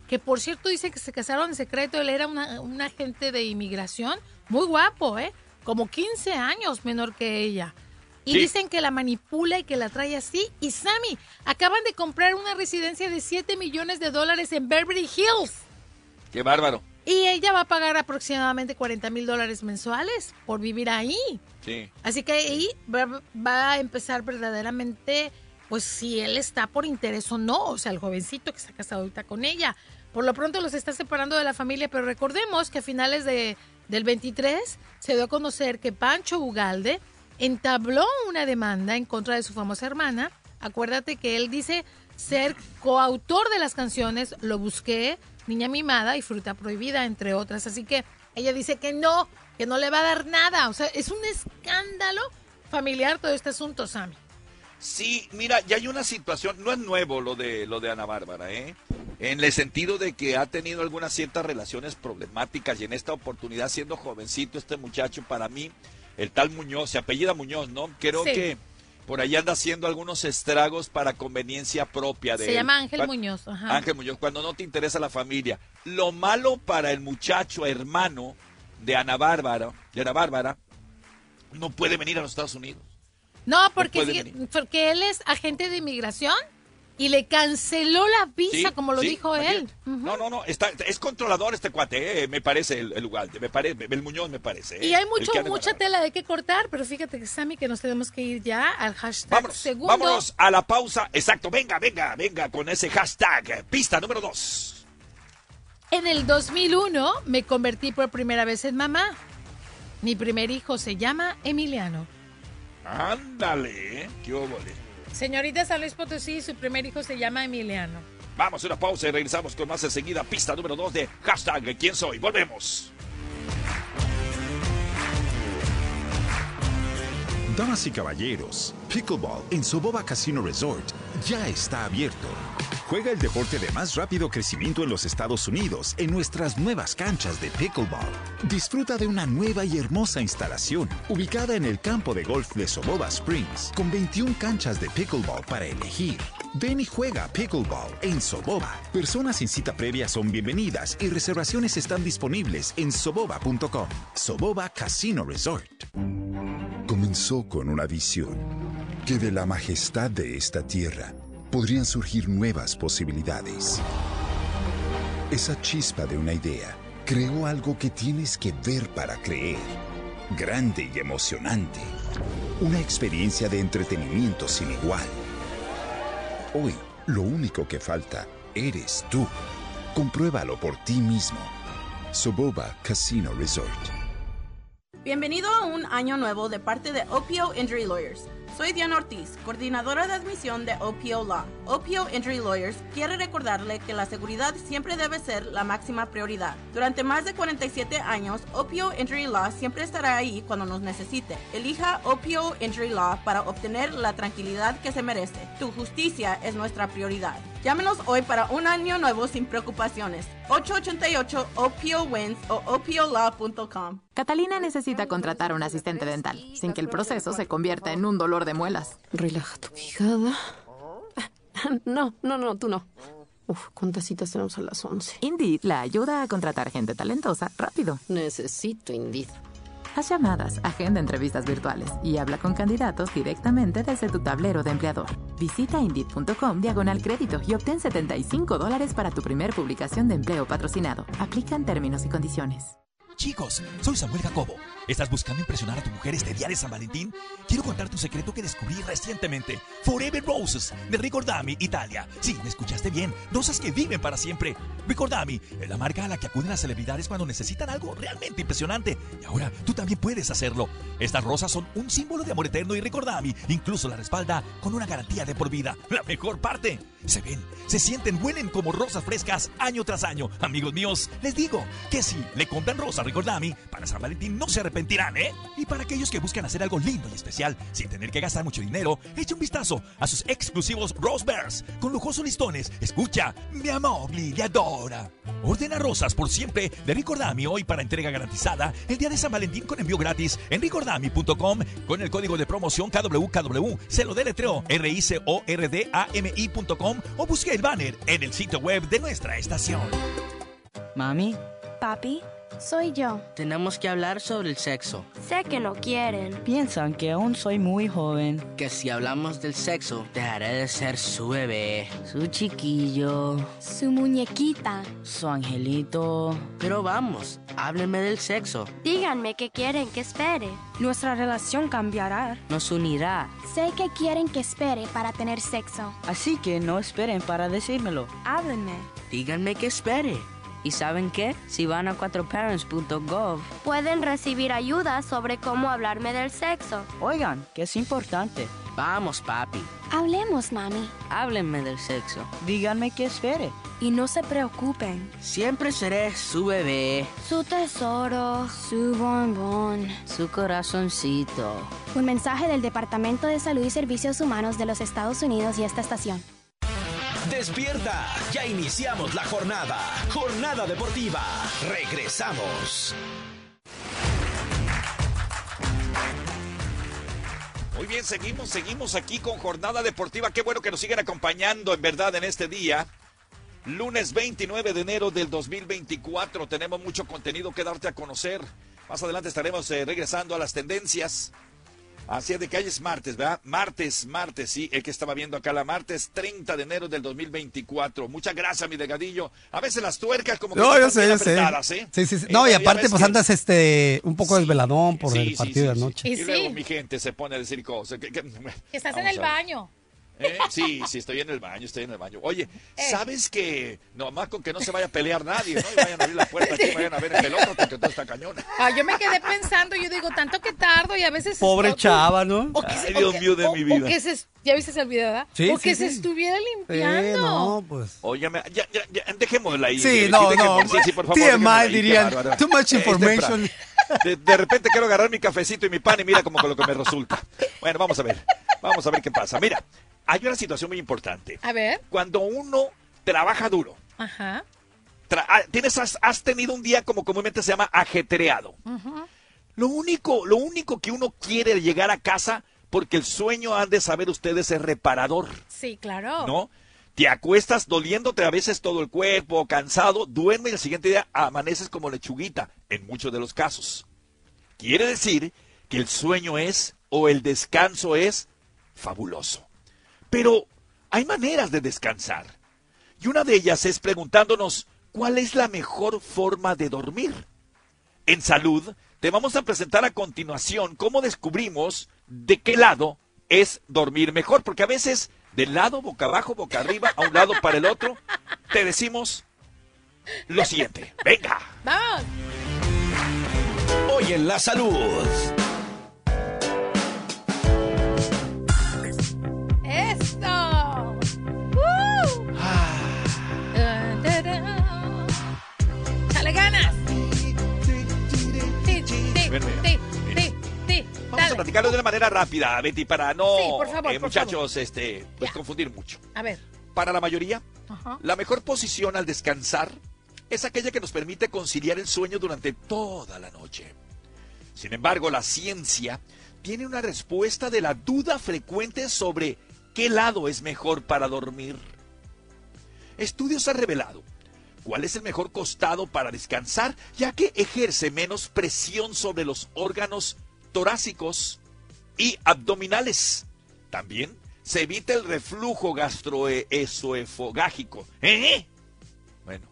que por cierto dice que se casaron en secreto, él era una- un agente de inmigración, muy guapo, ¿eh? Como 15 años menor que ella. Y Sí. dicen que la manipula y que la trae así. Y Sammy, acaban de comprar una residencia de 7 millones de dólares en Beverly Hills. Qué bárbaro. Y ella va a pagar aproximadamente 40 mil dólares mensuales por vivir ahí. Sí. Así que ahí va, va a empezar verdaderamente, pues si él está por interés o no, o sea, el jovencito que está casado ahorita con ella. Por lo pronto los está separando de la familia, pero recordemos que a finales de, del 23 se dio a conocer que Pancho Ugalde entabló una demanda en contra de su famosa hermana. Acuérdate que él dice ser coautor de las canciones Lo Busqué, Niña Mimada y Fruta Prohibida, entre otras. Así que ella dice que no, que no le va a dar nada. O sea, es un escándalo familiar todo este asunto, Sammy. Sí, mira, ya hay una situación, no es nuevo lo de lo de Ana Bárbara, ¿eh? En el sentido de que ha tenido algunas ciertas relaciones problemáticas y en esta oportunidad siendo jovencito este muchacho para mí, el tal Muñoz, se apellida Muñoz, ¿no? Creo Sí. que por ahí anda haciendo algunos estragos para conveniencia propia de Se él. llama Ángel Muñoz. Ajá. Ángel Muñoz, cuando no te interesa la familia. lo malo para el muchacho hermano de Ana Bárbara, de Ana Bárbara, no puede venir a los Estados Unidos. No, porque, porque él es agente de inmigración y le canceló la visa, como lo dijo él. No, no, no, está, es controlador este cuate, eh, me parece el, lugar, me parece, el Muñoz me parece. y hay mucho, mucha tela de que cortar, pero fíjate que Sammy que nos tenemos que ir ya al hashtag vámonos, segundo. Vámonos a la pausa, exacto, venga, venga, venga con ese hashtag, pista número dos. En el 2001 me convertí por primera vez en mamá. Mi primer hijo se llama Emiliano. Ándale, qué óvole. Señorita San Luis Potosí, su primer hijo se llama Emiliano. Vamos a una pausa y regresamos con más enseguida. Pista número 2 de hashtag ¿Quién soy? Volvemos. Damas y caballeros, Pickleball en Soboba Casino Resort ya está abierto. Juega el deporte de más rápido crecimiento en los Estados Unidos en nuestras nuevas canchas de pickleball. Disfruta de una nueva y hermosa instalación ubicada en el campo de golf de Soboba Springs con 21 canchas de pickleball para elegir. Ven y juega pickleball en Soboba. Personas sin cita previa son bienvenidas y reservaciones están disponibles en soboba.com. Soboba Casino Resort. Comenzó con una visión que de la majestad de esta tierra podrían surgir nuevas posibilidades. Esa chispa de una idea creó algo que tienes que ver para creer. Grande y emocionante. Una experiencia de entretenimiento sin igual. Hoy, lo único que falta eres tú. Compruébalo por ti mismo. Soboba Casino Resort. Bienvenido a un año nuevo de parte de Opio Injury Lawyers. Soy Diana Ortiz, coordinadora de admisión de OPO Law. OPO Injury Lawyers quiere recordarle que la seguridad siempre debe ser la máxima prioridad. Durante más de 47 años, OPO Injury Law siempre estará ahí cuando nos necesite. Elija OPO Injury Law para obtener la tranquilidad que se merece. Tu justicia es nuestra prioridad. Llámenos hoy para un año nuevo sin preocupaciones. 888 OPO Wins o OPOLaw.com. Catalina necesita contratar a un asistente dental sin que el proceso se convierta en un dolor de muelas. Relaja tu quijada. No, no, no, tú no. Uf, ¿cuántas citas tenemos a las 11? Indeed la ayuda a contratar gente talentosa rápido. Necesito Indeed. Haz llamadas, agenda entrevistas virtuales y habla con candidatos directamente desde tu tablero de empleador. Visita Indeed.com diagonal crédito y obtén 75 dólares para tu primer publicación de empleo patrocinado. Aplican términos y condiciones. Chicos, soy Samuel Jacobo. ¿Estás buscando impresionar a tu mujer este día de San Valentín? Quiero contar tu secreto que descubrí recientemente. Forever Roses de Ricordami, Italia. Sí, me escuchaste bien. Rosas que viven para siempre. Ricordami es la marca a la que acuden las celebridades cuando necesitan algo realmente impresionante. Y ahora tú también puedes hacerlo. Estas rosas son un símbolo de amor eterno y Ricordami incluso la respalda con una garantía de por vida. La mejor parte. Se ven, se sienten, huelen como rosas frescas año tras año. Amigos míos, les digo que si le compran rosas Ricordami, para San Valentín no se arrepentirán, ¿eh? Y para aquellos que buscan hacer algo lindo y especial sin tener que gastar mucho dinero, eche un vistazo a sus exclusivos Rose Bears con lujosos listones. Escucha, mi amor, le adora. Ordena rosas por siempre de Ricordami hoy para entrega garantizada el día de San Valentín con envío gratis en ricordami.com con el código de promoción KWKW. Se lo deletreo r o busque el banner en el sitio web de nuestra estación. Mami. Papi. Soy yo. Tenemos que hablar sobre el sexo. Sé que no quieren. Piensan que aún soy muy joven. Que si hablamos del sexo, dejaré de ser su bebé, su chiquillo, su muñequita, su angelito. Pero vamos, háblenme del sexo. Díganme qué quieren que espere. Nuestra relación cambiará. Nos unirá. Sé que quieren que espere para tener sexo. Así que no esperen para decírmelo. Háblenme. Díganme que espere. ¿Y saben qué? Si van a 4parents.gov, pueden recibir ayuda sobre cómo hablarme del sexo. Oigan, que es importante. Vamos, papi. Hablemos, mami. Háblenme del sexo. Díganme qué espere. Y no se preocupen. Siempre seré su bebé. Su tesoro. Su bombón. Su corazoncito. Un mensaje del Departamento de Salud y Servicios Humanos de los Estados Unidos y esta estación. Despierta, ya iniciamos la jornada. Jornada deportiva. Regresamos. Muy bien, seguimos, seguimos aquí con Jornada Deportiva. Qué bueno que nos siguen acompañando en verdad en este día. Lunes 29 de enero del 2024. Tenemos mucho contenido que darte a conocer. Más adelante estaremos eh, regresando a las tendencias. Así es de que hoy es martes, ¿verdad? Martes, martes, sí, el que estaba viendo acá la martes 30 de enero del 2024. Muchas gracias, mi degadillo. A veces las tuercas como que No, están yo sé, yo sé. ¿eh? Sí, sí, sí. Eh, No, y aparte, pues que- andas este un poco desveladón por Sí, el partido sí, de anoche. Y, Y luego mi gente se pone a decir cosas. que- estás Vamos en el baño. ¿Eh? Sí, sí, estoy en el baño, estoy en el baño. Oye, Eh. ¿sabes que nomás con que no se vaya a pelear nadie, ¿no? Y vayan a abrir la puerta aquí, vayan a ver el otro porque todo está cañón. Ah, yo me quedé pensando, yo digo, tanto que tardo y a veces... Pobre chava, ¿no? o que se- o Dios que- mío de o- mi o vida. que se, ¿Ya viste el video, verdad? Sí, o sí, que se sí. estuviera limpiando. Eh, no, pues. Óyeme, ya, ya, ya, dejémosla ahí. Sí, no, no. Sí, sí, por favor. TMI dirían. Too much Eh, information. De, de repente quiero agarrar mi cafecito y mi pan y mira como con lo que me resulta. Bueno, vamos a ver. Vamos a ver qué pasa. Mira, hay una situación muy importante. A ver. Cuando uno trabaja duro, Ajá. tra- ah, tienes, has, has tenido un día como comúnmente se llama ajetreado. Ujú. Lo único, lo único que uno quiere llegar a casa, porque el sueño han de saber ustedes es reparador, Sí, claro. ¿no? Te acuestas doliéndote a veces todo el cuerpo, cansado, duerme y el siguiente día amaneces como lechuguita, en muchos de los casos. Quiere decir que el sueño es, o el descanso es, fabuloso. Pero hay maneras de descansar. Y una de ellas es preguntándonos cuál es la mejor forma de dormir. En salud, te vamos a presentar a continuación cómo descubrimos de qué lado es dormir mejor, porque a veces del lado, boca abajo, boca arriba, a un lado para el otro, te decimos lo siguiente. Venga. Vamos. Hoy en la salud. Ti. Vamos a platicarlo de una manera rápida, Betty, para no, Sí, por favor, eh, por muchachos, este, pues confundir mucho. A ver. Para la mayoría, Ajá. la mejor posición al descansar es aquella que nos permite conciliar el sueño durante toda la noche. Sin embargo, la ciencia tiene una respuesta de la duda frecuente sobre qué lado es mejor para dormir. Estudios han revelado cuál es el mejor costado para descansar, ya que ejerce menos presión sobre los órganos torácicos y abdominales. También se evita el reflujo gastroesoefogágico. ¿Eh? Bueno,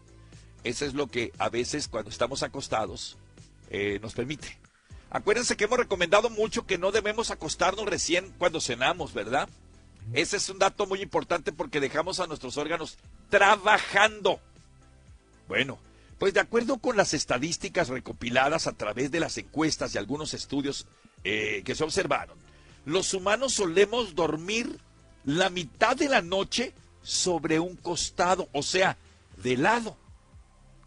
eso es lo que a veces cuando estamos acostados eh, nos permite. Acuérdense que hemos recomendado mucho que no debemos acostarnos recién cuando cenamos, ¿verdad? Ese es un dato muy importante porque dejamos a nuestros órganos trabajando. Bueno, pues de acuerdo con las estadísticas recopiladas a través de las encuestas y algunos estudios eh, que se observaron, los humanos solemos dormir la mitad de la noche sobre un costado, o sea, de lado.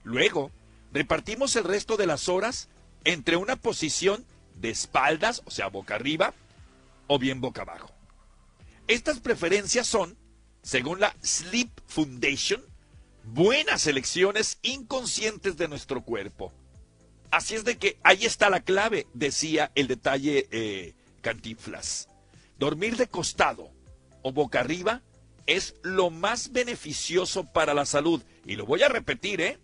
Luego, repartimos el resto de las horas entre una posición de espaldas, o sea, boca arriba, o bien boca abajo. Estas preferencias son, según la Sleep Foundation, buenas elecciones inconscientes de nuestro cuerpo. Así es de que ahí está la clave, decía el detalle eh, Cantinflas. Dormir de costado o boca arriba es lo más beneficioso para la salud. Y lo voy a repetir, ¿eh?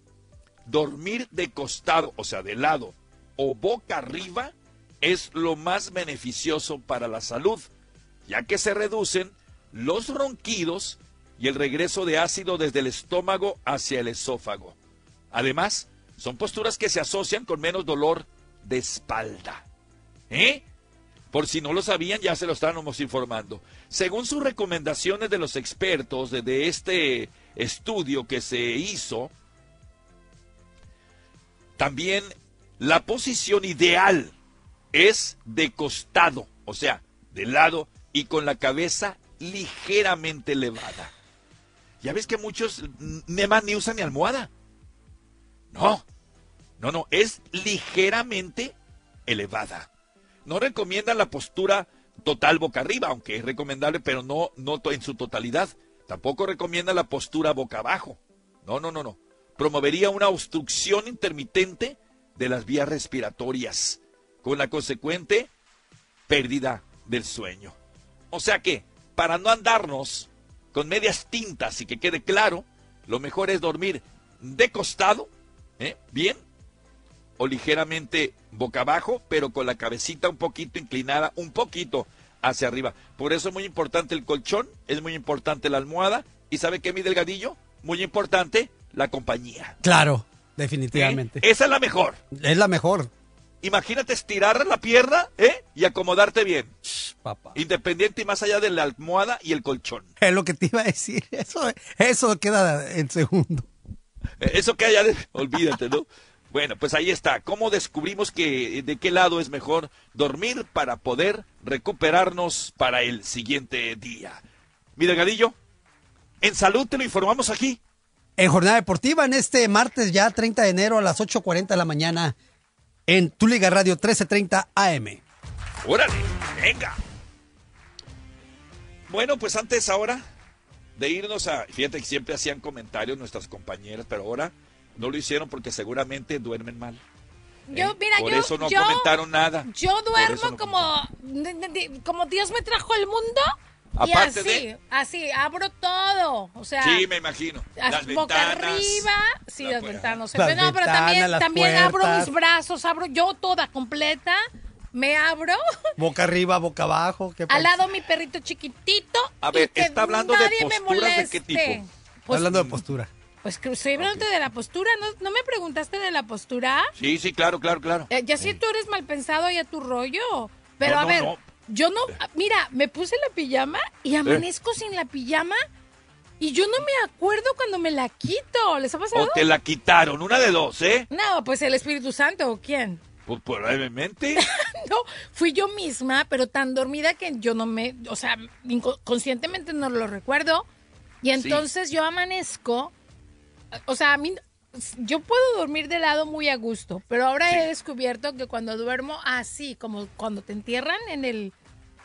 Dormir de costado, o sea, de lado o boca arriba, es lo más beneficioso para la salud, ya que se reducen los ronquidos y el regreso de ácido desde el estómago hacia el esófago. Además, son posturas que se asocian con menos dolor de espalda. ¿Eh? Por si no lo sabían, ya se lo estábamos informando. Según sus recomendaciones de los expertos de, este estudio que se hizo, también la posición ideal es de costado, o sea, de lado y con la cabeza ligeramente elevada. Ya ves que muchos más ni usan ni almohada. No, no, no, es ligeramente elevada. No recomiendan la postura total boca arriba, aunque es recomendable, pero no, no en su totalidad. Tampoco recomienda la postura boca abajo. No, no, no, no. Promovería una obstrucción intermitente de las vías respiratorias, con la consecuente pérdida del sueño. O sea que, para no andarnos con medias tintas y que quede claro, lo mejor es dormir de costado, ¿eh? bien, o ligeramente boca abajo, pero con la cabecita un poquito inclinada, un poquito hacia arriba. Por eso es muy importante el colchón, es muy importante la almohada, y ¿sabe qué, mi delgadillo? Muy importante la compañía. Claro, definitivamente. ¿Eh? Esa es la mejor. Es la mejor. Imagínate estirar la pierna, ¿eh? Y acomodarte bien. papá. Independiente y más allá de la almohada y el colchón. Es lo que te iba a decir. Eso, eso queda en segundo. Eh, eso queda ya de... Olvídate, ¿no? Bueno, pues ahí está. ¿Cómo descubrimos que de qué lado es mejor dormir para poder recuperarnos para el siguiente día? Mi delgadillo, en salud te lo informamos aquí. En jornada deportiva, en este martes ya 30 de enero a las 8.40 de la mañana en Tu Liga Radio 1330 AM. Órale, venga. Bueno, pues antes ahora de irnos a... Fíjate que siempre hacían comentarios nuestras compañeras, pero ahora no lo hicieron porque seguramente duermen mal. Yo, ¿eh? mira, Por yo, eso no yo- comentaron nada. Yo duermo no como, como Dios me trajo al mundo. Y así, de- así, abro todo. O sea, Sí, me imagino. Las boca ventanas. arriba. Sí, las ventanas. no sé. Las no, pero también, también abro mis brazos, abro yo toda completa. Me abro. Boca arriba, boca abajo. ¿qué Al lado mi perrito chiquitito. A y ver, que ¿está hablando de nadie me posturas de qué tipo? Pues, Hablando de postura. pues estoy hablando de la postura. ¿No, ¿No me preguntaste de la postura? Sí, sí, claro, claro, claro. Eh, ya si tú eres mal pensado, ya tu rollo. Pero No, a no, ver, no. Yo no. Mira, me puse la pijama y amanezco sin la pijama. Y yo no me acuerdo cuando me la quito. ¿Les ha pasado? O te la quitaron, una de dos, ¿eh? No, pues el Espíritu Santo o quién. Pues probablemente. No, fui yo misma, pero tan dormida que yo no me, o sea, conscientemente no lo recuerdo. Y entonces yo amanezco, o sea, a mí, yo puedo dormir de lado muy a gusto, pero ahora he descubierto que cuando duermo así, como cuando te entierran en el,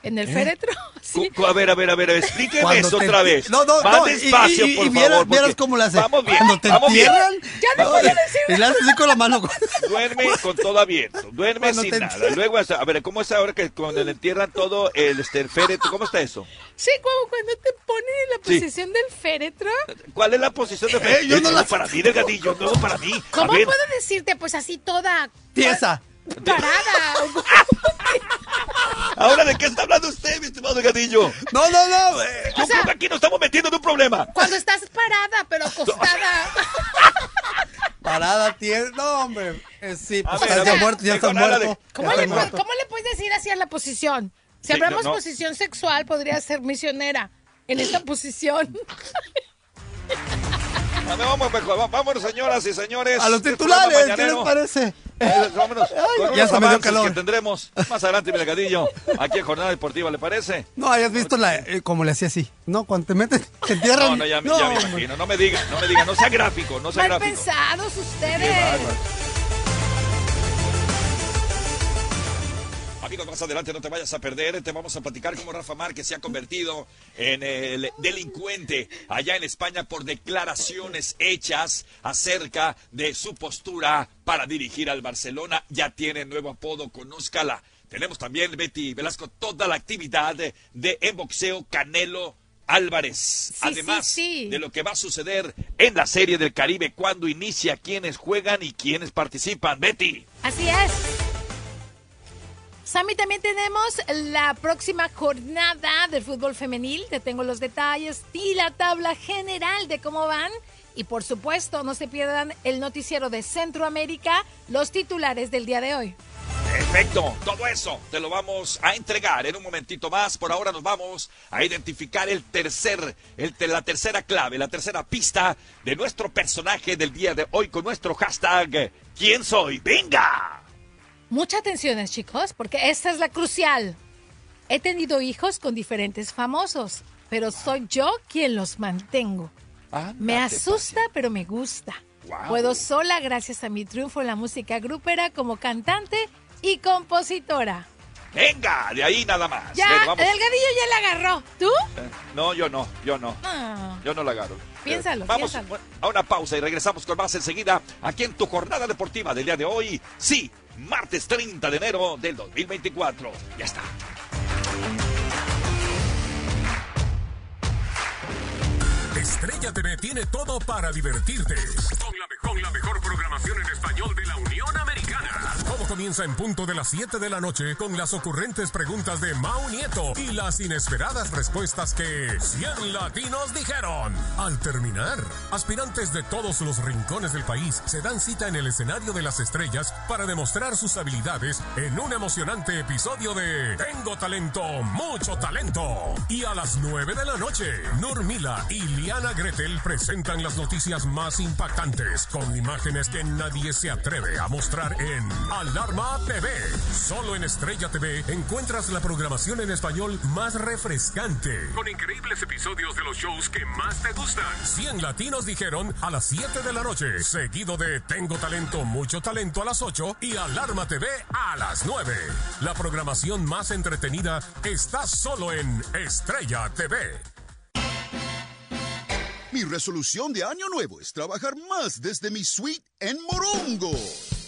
en el ¿Eh? féretro, sí. A ver, a ver, a ver, explíqueme Cuando eso te- otra vez. No, no, Más no, y- despacio, y- y por vieras- favor. vieras cómo le hace. Vamos bien, Cuando te vamos bien. Ya no Oye, puedo decir Y le haces así con la mano. Duerme con todo abierto, duerme Cuando sin te nada. entierran. Luego, hasta- a ver, ¿cómo es ahora que cuando le entierran todo el, este, el féretro? ¿Cómo está eso? Sí, como cuando te ponen en la Sí. posición del féretro. ¿Cuál es la posición de féretro? yo no la- para mí, delgadillo, no para mí. A ¿Cómo puedo decirte? Pues así toda Tiesa. Parada. ¿ahora de qué está hablando usted, mi estimado delgadillo? No, no, no. eh, Yo creo que aquí nos estamos metiendo en un problema. Cuando estás parada, pero acostada. Parada, tiesa. No, hombre. Eh, sí, pues ver, estás a ya ver, muerto, de-. ¿Cómo Ya le, muerto. cómo le puedes decir así a la posición? Si Sí, hablamos no, no. posición sexual, podría ser misionera en esta posición. A ver, vamos, vámonos, señoras y señores. A los Este titulares, ¿qué les parece? Eh, Vámonos con ya se me dio calor. que tendremos más adelante, mi delgadillo, aquí en Jornada Deportiva, ¿le parece? No, hayas visto la, eh, como le hacía así. No, cuando te meten, te entierran. No, no, ya, No, ya me imagino. No me diga, no me diga, no sea gráfico, no sea Mal gráfico. pensados ustedes. Amigos, más adelante no te vayas a perder. Te vamos a platicar cómo Rafa Márquez se ha convertido en el delincuente allá en España por declaraciones hechas acerca de su postura para dirigir al Barcelona. Ya tiene nuevo apodo, conózcala. Tenemos también, Betty Velasco, toda la actividad de, de en boxeo Canelo Álvarez. Además sí, sí. de lo que va a suceder en la Serie del Caribe, cuando inicia, quiénes juegan y quiénes participan. Betty. Así es. Sammy, también tenemos la próxima jornada del fútbol femenil. Te tengo los detalles y la tabla general de cómo van. Y por supuesto, no se pierdan el noticiero de Centroamérica, los titulares del día de hoy. Perfecto, todo eso te lo vamos a entregar en un momentito más. Por ahora nos vamos a identificar el tercer, la tercera clave, la tercera pista de nuestro personaje del día de hoy con nuestro hashtag ¿Quién soy? ¡Venga! Mucha atención, chicos, porque esta es la crucial. He tenido hijos con diferentes famosos, pero soy yo quien los mantengo. Me asusta, pero me gusta. Puedo sola gracias a mi triunfo en la música grupera como cantante y compositora. ¡Venga! De ahí nada más. Ya, Bueno, vamos. el delgadillo ya la agarró. ¿Tú? Eh, No, yo no, yo no. Ah, Yo no la agarro. Piénsalo, Eh, Vamos piénsalo. a una pausa y regresamos con más enseguida aquí en tu jornada deportiva del día de hoy. Sí, martes 30 de enero del 2024. Ya está. Estrella TV tiene todo para divertirte. Con la, mejor, con la mejor programación en español de la Unión Americana. Todo comienza en punto de las 7 de la noche con las ocurrentes preguntas de Mau Nieto y las inesperadas respuestas que 100 latinos dijeron. Al terminar, aspirantes de todos los rincones del país se dan cita en el escenario de las estrellas para demostrar sus habilidades en un emocionante episodio de Tengo talento, mucho talento. Y a las 9 de la noche, Nurmila y Liana Gretel presentan las noticias más impactantes con imágenes que nadie se atreve a mostrar en Alarma TV. Solo en Estrella TV encuentras la programación en español más refrescante. Con increíbles episodios de los shows que más te gustan. 100 latinos dijeron a las 7 de la noche. Seguido de Tengo talento, mucho talento a las 8 y Alarma TV a las 9. La programación más entretenida está solo en Estrella TV. Mi resolución de año nuevo es trabajar más desde mi suite en Morongo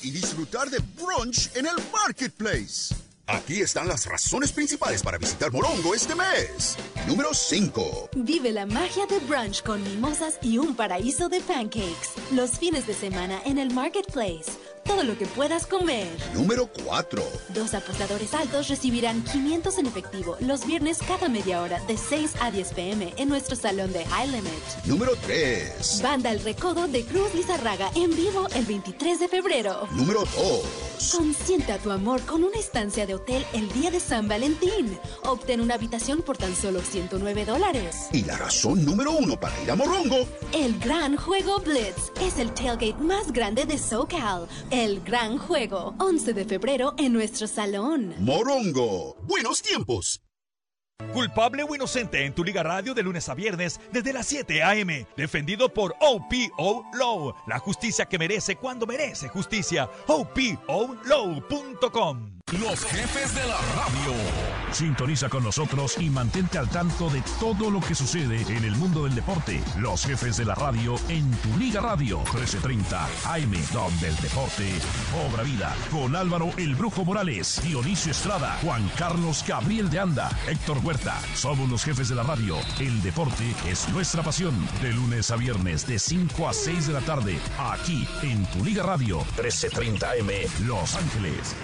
y disfrutar de brunch en el marketplace. Aquí están las razones principales para visitar Morongo este mes. Número 5. Vive la magia de brunch con mimosas y un paraíso de pancakes. Los fines de semana en el marketplace todo lo que puedas comer. Número 4. Dos apostadores altos recibirán 500 en efectivo los viernes cada media hora de 6 a 10 pm en nuestro salón de High Limit. Número 3. Banda El Recodo de Cruz Lizarraga en vivo el 23 de febrero. Número 2. Consienta tu amor con una estancia de hotel el día de San Valentín. Obtén una habitación por tan solo 109 dólares. Y la razón número uno para ir a Morongo. El gran juego Blitz es el tailgate más grande de SoCal. El gran juego, 11 de febrero en nuestro salón. Morongo, buenos tiempos. Culpable o inocente en tu Liga Radio de lunes a viernes desde las 7 a.m. Defendido por OPO Law. La justicia que merece cuando merece justicia. OPOLaw.com. Los jefes de la radio. Sintoniza con nosotros y mantente al tanto de todo lo que sucede en el mundo del deporte. Los jefes de la radio en tu Liga Radio 1330 AM, donde el deporte obra vida. Con Álvaro El Brujo Morales, Dionisio Estrada, Juan Carlos Gabriel de Anda, Héctor Huerta. Somos los jefes de la radio. El deporte es nuestra pasión. De lunes a viernes, de 5 a 6 de la tarde, aquí en tu Liga Radio 1330 AM, Los Ángeles.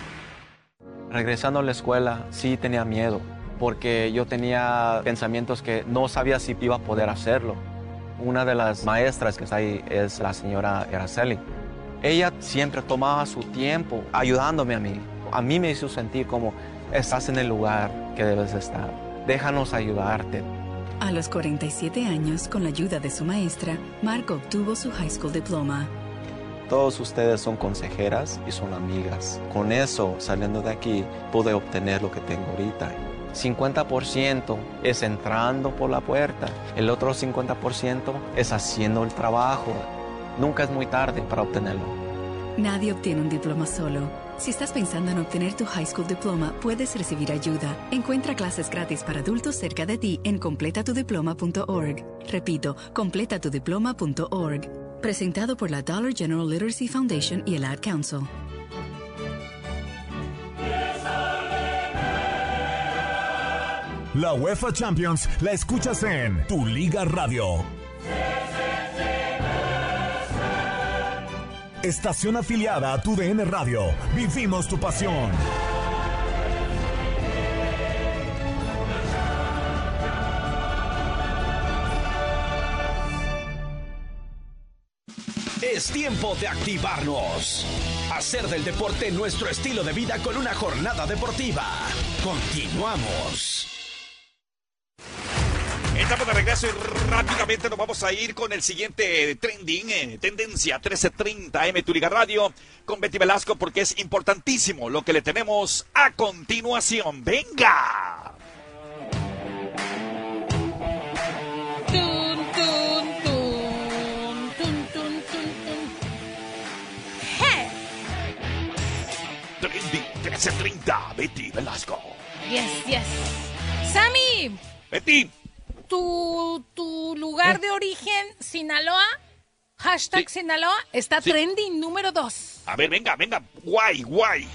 Regresando a la escuela, sí tenía miedo, porque yo tenía pensamientos que no sabía si iba a poder hacerlo. Una de las maestras que está ahí es la señora Araceli. Ella siempre tomaba su tiempo ayudándome a mí. A mí me hizo sentir como estás en el lugar que debes estar. Déjanos ayudarte. A los 47 años, con la ayuda de su maestra, Marco obtuvo su high school diploma. Todos ustedes son consejeras y son amigas. Con eso, saliendo de aquí, pude obtener lo que tengo ahorita. 50% es entrando por la puerta, el otro 50% es haciendo el trabajo. Nunca es muy tarde para obtenerlo. Nadie obtiene un diploma solo. Si estás pensando en obtener tu high school diploma, puedes recibir ayuda. Encuentra clases gratis para adultos cerca de ti en completatudiploma.org. Repito, completatudiploma.org presentado por la Dollar General Literacy Foundation y el Ad Council. La UEFA Champions la escuchas en Tu Liga Radio. Estación afiliada a Tu DN Radio. Vivimos tu pasión. Es tiempo de activarnos. Hacer del deporte nuestro estilo de vida con una jornada deportiva. Continuamos. Estamos de regreso y rápidamente nos vamos a ir con el siguiente trending, eh, tendencia 1330 M Turiga Radio con Betty Velasco porque es importantísimo lo que le tenemos a continuación. ¡Venga! 1330 Betty Velasco. Yes, yes. Sammy, Betty, tu, tu lugar de origen, Sinaloa, hashtag Sinaloa, está trending número 2. a ver, venga, venga, guay, guay.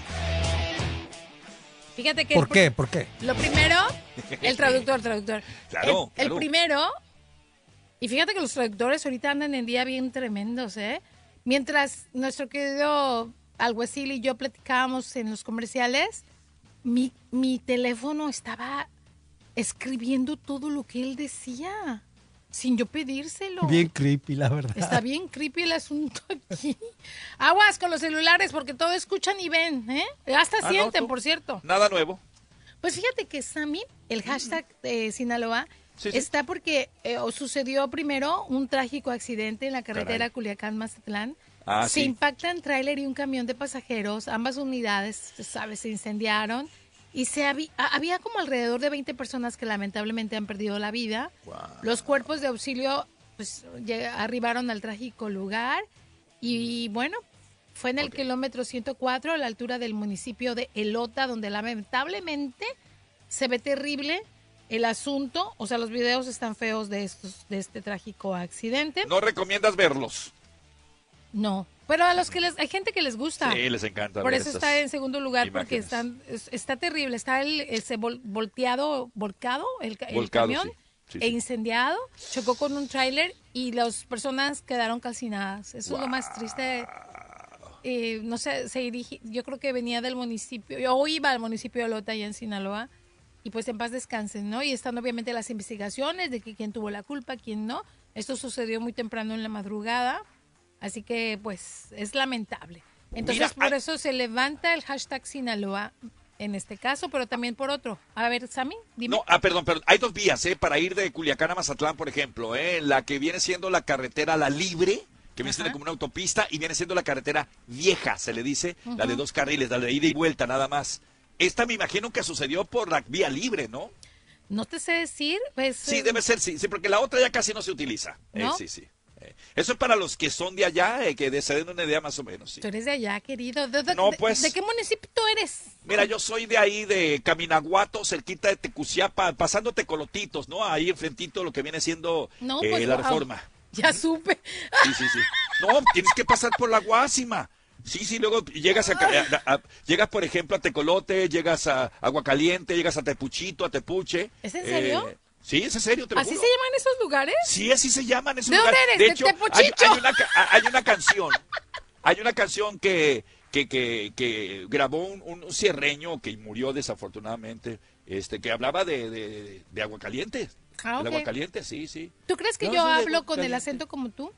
Fíjate que... ¿Por pr- qué? ¿Por qué? Lo primero, el traductor, traductor. Claro, El, el claro. primero Y fíjate que los traductores ahorita andan en día bien tremendos, ¿eh? Mientras nuestro querido alguacil y yo platicábamos en los comerciales, mi, mi teléfono estaba escribiendo todo lo que él decía, sin yo pedírselo. Bien creepy, la verdad. Está bien creepy el asunto aquí. Aguas con los celulares porque todo escuchan y ven, ¿eh? Hasta Ah, sienten, por cierto. Nada nuevo. Pues fíjate que Sammy, el hashtag de Sinaloa, Sí, sí. está porque eh, sucedió primero un trágico accidente en la carretera Caray. Culiacán-Mazatlán. Ah, se sí. impactan tráiler y un camión de pasajeros. Ambas unidades, sabes, se incendiaron. Y se había, había como alrededor de 20 personas que lamentablemente han perdido la vida. Los cuerpos de auxilio pues arribaron al trágico lugar y bueno, fue en el kilómetro 104 a la altura del municipio de Elota donde lamentablemente se ve terrible el asunto, o sea, los videos están feos de estos de este trágico accidente. ¿No recomiendas verlos? No, pero a los que les hay gente que les gusta. Sí, les encanta Por eso está en segundo lugar porque están es- está terrible, está el ese vol- volteado, volcado el, ca- el Volcado, camión sí. Sí, e incendiado, chocó con un tráiler y las personas quedaron calcinadas. Eso es lo más triste. Eh, no sé, se dirigi- yo creo que venía del municipio, yo iba al municipio de Lota allá en Sinaloa y pues en paz descansen, ¿no? Y están obviamente las investigaciones de que quién tuvo la culpa, quién no. Esto sucedió muy temprano en la madrugada, así que pues es lamentable. Entonces Mira, por ah- eso se levanta el hashtag Sinaloa en este caso, pero también por otro. A ver, Sammy, dime. No, ah, perdón, perdón. Hay dos vías, ¿eh? Para ir de Culiacán a Mazatlán, por ejemplo, ¿eh? La que viene siendo la carretera La Libre, que viene siendo como una autopista, y viene siendo la carretera vieja, se le dice, la de dos carriles, la de ida y vuelta, nada más. Esta me imagino que sucedió por la vía libre, ¿no? No te sé decir, pues... Sí, eh, debe ser, sí, sí, porque la otra ya casi no se utiliza. Eh, ¿No? sí, sí. Eso es para los que son de allá, eh, que se den una idea más o menos, sí. Tú eres de allá, querido. ¿De, de- No, de- pues. ¿De qué municipio tú eres? Mira, yo soy de ahí, de Caminaguato, cerquita de Tecuciapa, pasando Tecolotitos, ¿no? Ahí enfrentito lo que viene siendo No, eh, pues, la wow. reforma. Ya supe. Sí, sí, sí. No, tienes que pasar por la Guásima. Sí, sí, luego llegas a, a- a- llegas por ejemplo a Tecolote, llegas a Aguacaliente, llegas a Tepuchito, a Tepuche. ¿Es en serio? Eh, sí, es en serio, te lo ¿Así juro. se llaman esos lugares? Sí, así se llaman esos ¿De dónde lugares. eres? De ¿De hecho, hay, una, ca- hay una canción, hay una canción que, que, que, que grabó un, un cierreño que murió desafortunadamente, este, que hablaba de, de, de Aguacaliente. Ah, El ok. Aguacaliente, sí, sí. ¿Tú crees que No, yo hablo con el acento como tú?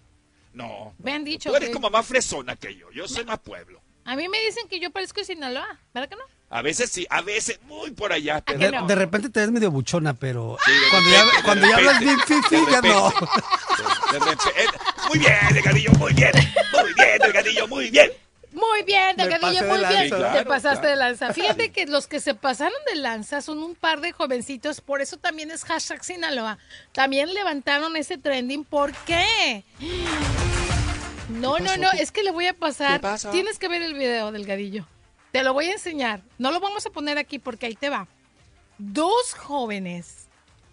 No. Me han dicho Tú eres que- como más fresona que yo. Yo soy más pueblo. A mí me dicen que yo parezco de Sinaloa, ¿verdad que no? A veces sí, a veces muy por allá. Pero De, no. de repente te ves medio buchona, pero Sí, cuando, repente, ya, cuando ya hablas bien fifi, ya no. De repente- eh, muy bien, Delgadillo, muy bien. Muy bien, Delgadillo, muy bien. Muy bien, Delgadillo, de muy bien. Claro, Te pasaste claro. de lanza. Fíjate que los que se pasaron de lanza son un par de jovencitos, por eso también es hashtag Sinaloa. También levantaron ese trending. ¿Por qué? No, no, no, es que le voy a pasar. ¿Qué pasa? Tienes que ver el video, Delgadillo. Te lo voy a enseñar. No lo vamos a poner aquí porque ahí te va. Dos jóvenes.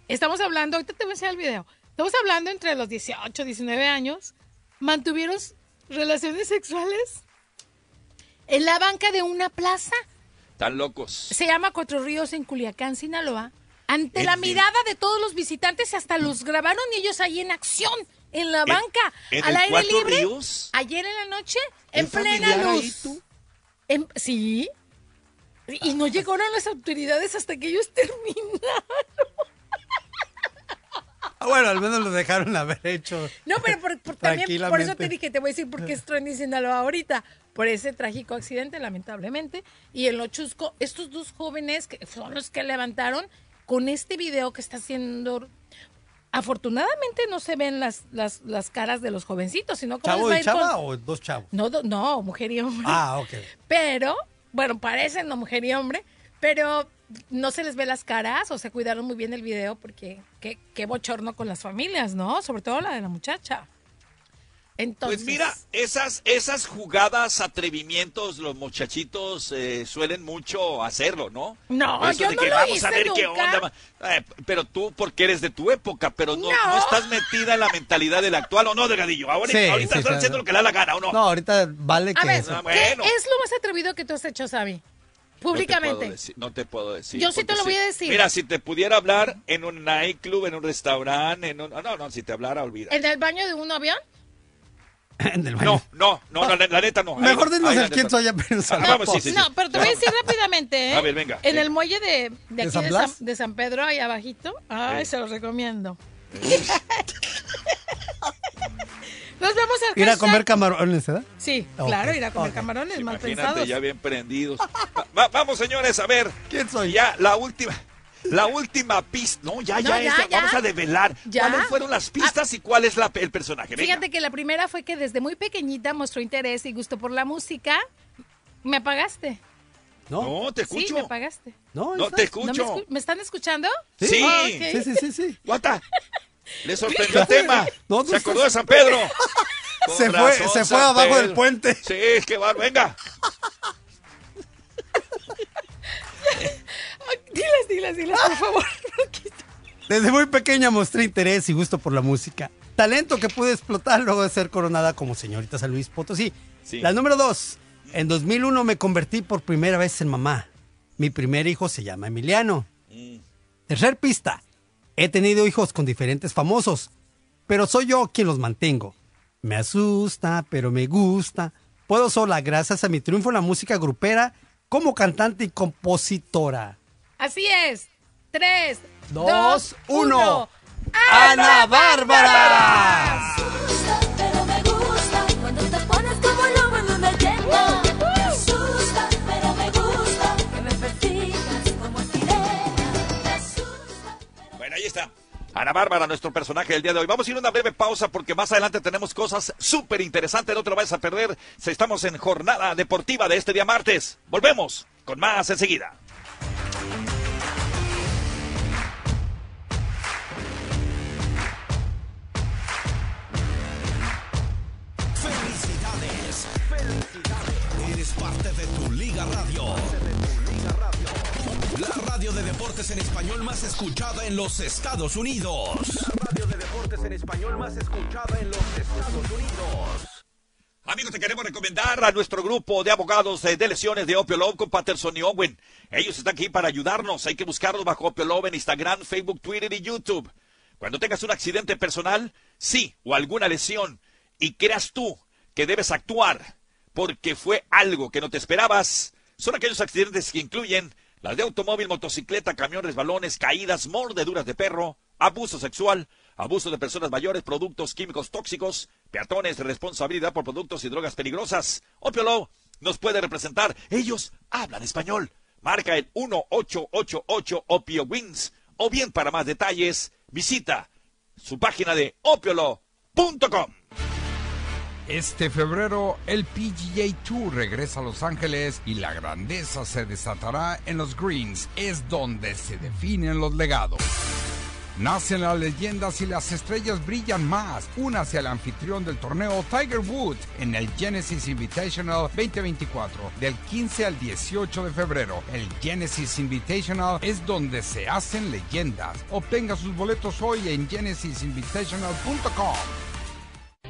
Estamos hablando, ahorita te voy a enseñar el video. Estamos hablando entre los 18 y 19 años. Mantuvieron relaciones sexuales en la banca de una plaza. Están locos. Se llama Cuatro Ríos en Culiacán, Sinaloa. Ante la mirada de todos los visitantes, hasta los grabaron y ellos ahí en acción, en la banca, en al aire libre. Ríos? Ayer en la noche, en ¿Es plena ahí luz. tú? En- sí. Y no llegaron las autoridades hasta que ellos terminaron. Ah, bueno, al menos lo dejaron haber hecho. No, pero por, por- también por eso te dije, te voy a decir por qué es trending Sinaloa ahorita. Por ese trágico accidente, lamentablemente. Y en lo chusco, estos dos jóvenes que son los que levantaron con este video que está haciendo. Afortunadamente no se ven las, las, las caras de los jovencitos, sino como ¿Chavo y chava con- o dos chavos? No, do- no, mujer y hombre. Ah, ok. Pero, bueno, parecen no mujer y hombre, pero no se les ve las caras o se cuidaron muy bien el video porque qué, qué bochorno con las familias, ¿no? Sobre todo la de la muchacha. Entonces, Pues mira, esas, esas jugadas, atrevimientos, los muchachitos eh, suelen mucho hacerlo, ¿no? No, Eso yo de no que lo vamos a hice ver qué nunca. onda. ma- eh, pero tú, porque eres de tu época, pero no, No. no estás metida en la mentalidad del actual, ¿o no, Delgadillo? Ahora, Sí, ahorita sí, estás sí, haciendo lo que le da la gana, ¿o no? No, ahorita vale a que ver, eso. Ah, ¿qué bueno. es lo más atrevido que tú has hecho, Sabi? Públicamente. No te puedo decir. No te puedo decir Yo sí te lo voy si- a decir. Mira, si te pudiera hablar en un nightclub, en un restaurante, en un... No, no, si te hablara, olvida. ¿En el baño de un avión? No, no, no, la, la neta no. Ahí Mejor no, dinos ahí el quién soy apenas. Ah, vamos, sí, sí, sí. No, pero te voy a decir rápidamente, ¿eh? A ver, venga. En Eh. el muelle de, de aquí San de Blas? San, de San Pedro, ahí abajito. Ay, Eh. se los recomiendo. Nos vamos a Ir a comer camarones, ¿verdad? Sí, Ok, claro, ir a comer camarones mal Imagínate, pensados. ya bien prendidos. Va- va- vamos, señores, a ver. ¿Quién soy? Ya, la última. La última pista. No, ya, ya, No, es- ya, ya. Vamos a develar. Ya. ¿Cuáles fueron las pistas y cuál es la- el personaje? Venga. Fíjate que la primera fue que desde muy pequeñita mostró interés y gusto por la música. ¿Me apagaste? No, No, te escucho. Sí, me apagaste. no, No te ¿No escucho. me, escu- ¿Me están escuchando? Sí. Ah, ok. Sí, sí, sí, sí. Guata. Le sorprendió el tema. Se acordó de San Pedro. Con Se fue, razón, se fue San abajo Pedro. del puente. Sí, es que va, venga. Ay, Diles, diles, diles, por favor. Desde muy pequeña mostré interés y gusto por la música. Talento que pude explotar luego de ser coronada como señorita San Luis Potosí. Sí. La número dos. En 2001 me convertí por primera vez en mamá. Mi primer hijo se llama Emiliano. Tercer pista. He tenido hijos con diferentes famosos, pero soy yo quien los mantengo. Me asusta, pero me gusta. Puedo sola gracias a mi triunfo en la música grupera como cantante y compositora. Así es. Tres, Dos, dos, uno. uno. ¡Ana Bárbara! Pero me gusta cuando te pones como lobo en una leyenda. Me asusta, pero me gusta que me persigas como sirena. Me asusta. Bueno, ahí está. Ana Bárbara, nuestro personaje del día de hoy. Vamos a ir a una breve pausa porque más adelante tenemos cosas súper interesantes. No te lo vayas a perder. Estamos en jornada deportiva de este día martes. Volvemos con más enseguida. Parte de tu Liga Radio. La radio de deportes en español más escuchada en los Estados Unidos. La radio de deportes en español más escuchada en los Estados Unidos. Amigos, te queremos recomendar a nuestro grupo de abogados de, de lesiones de Opio Love con Patterson y Owen. Ellos están aquí para ayudarnos. Hay que buscarlos bajo Opio Love en Instagram, Facebook, Twitter y YouTube. Cuando tengas un accidente personal, sí, o alguna lesión, y creas tú que debes actuar porque fue algo que no te esperabas, son aquellos accidentes que incluyen las de automóvil, motocicleta, camión, resbalones, caídas, mordeduras de perro, abuso sexual, abuso de personas mayores, productos químicos tóxicos, peatones, responsabilidad por productos y drogas peligrosas. Opiolo nos puede representar. Ellos hablan español. Marca el 1888 Opio Wins. O bien para más detalles, visita su página de opiolo.com. Este febrero, el PGA Tour regresa a Los Ángeles y la grandeza se desatará en los Greens. Es donde se definen los legados. Nacen las leyendas y las estrellas brillan más. Únase al anfitrión del torneo Tiger Woods en el Genesis Invitational 2024 del 15 al 18 de febrero. El Genesis Invitational es donde se hacen leyendas. Obtenga sus boletos hoy en genesisinvitational.com.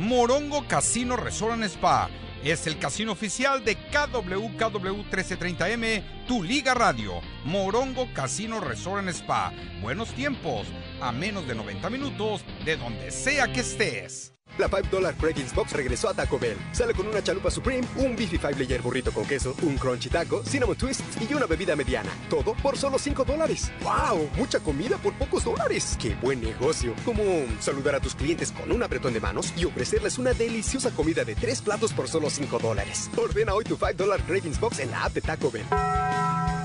Morongo Casino Resort Spa es el casino oficial de KWKW 1330M, tu liga radio. Morongo Casino Resort Spa. Buenos tiempos, a menos de 90 minutos de donde sea que estés. La $5 Cravings Box regresó a Taco Bell. Sale con una chalupa Supreme, un Beefy 5 Layer burrito con queso, un Crunchy Taco, Cinnamon Twist y una bebida mediana. Todo por solo 5 dólares. ¡Wow! Mucha comida por pocos dólares. ¡Qué buen negocio! Como saludar a tus clientes con un apretón de manos y ofrecerles una deliciosa comida de 3 platos por solo 5 dólares. Ordena hoy tu $5 Cravings Box en la app de Taco Bell.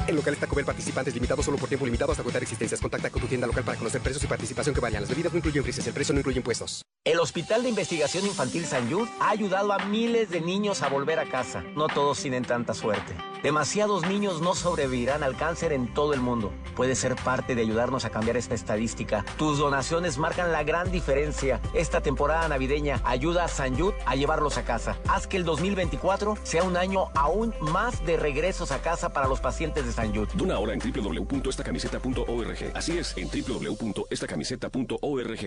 En locales Taco Bell participantes limitados solo por tiempo limitado hasta agotar existencias. Contacta con tu tienda local para conocer precios y participación que varían. Las bebidas no incluyen brises. El precio no incluye impuestos. El Hospital de Investigación Infantil San Jude ha ayudado a miles de niños a volver a casa. No todos tienen tanta suerte. Demasiados niños no sobrevivirán al cáncer en todo el mundo. Puedes ser parte de ayudarnos a cambiar esta estadística. Tus donaciones marcan la gran diferencia. Esta temporada navideña ayuda a San Jude a llevarlos a casa. Haz que el 2024 sea un año aún más de regresos a casa para los pacientes de San Jude. Dona ahora en www.estacamiseta.org. Así es, en www.estacamiseta.org.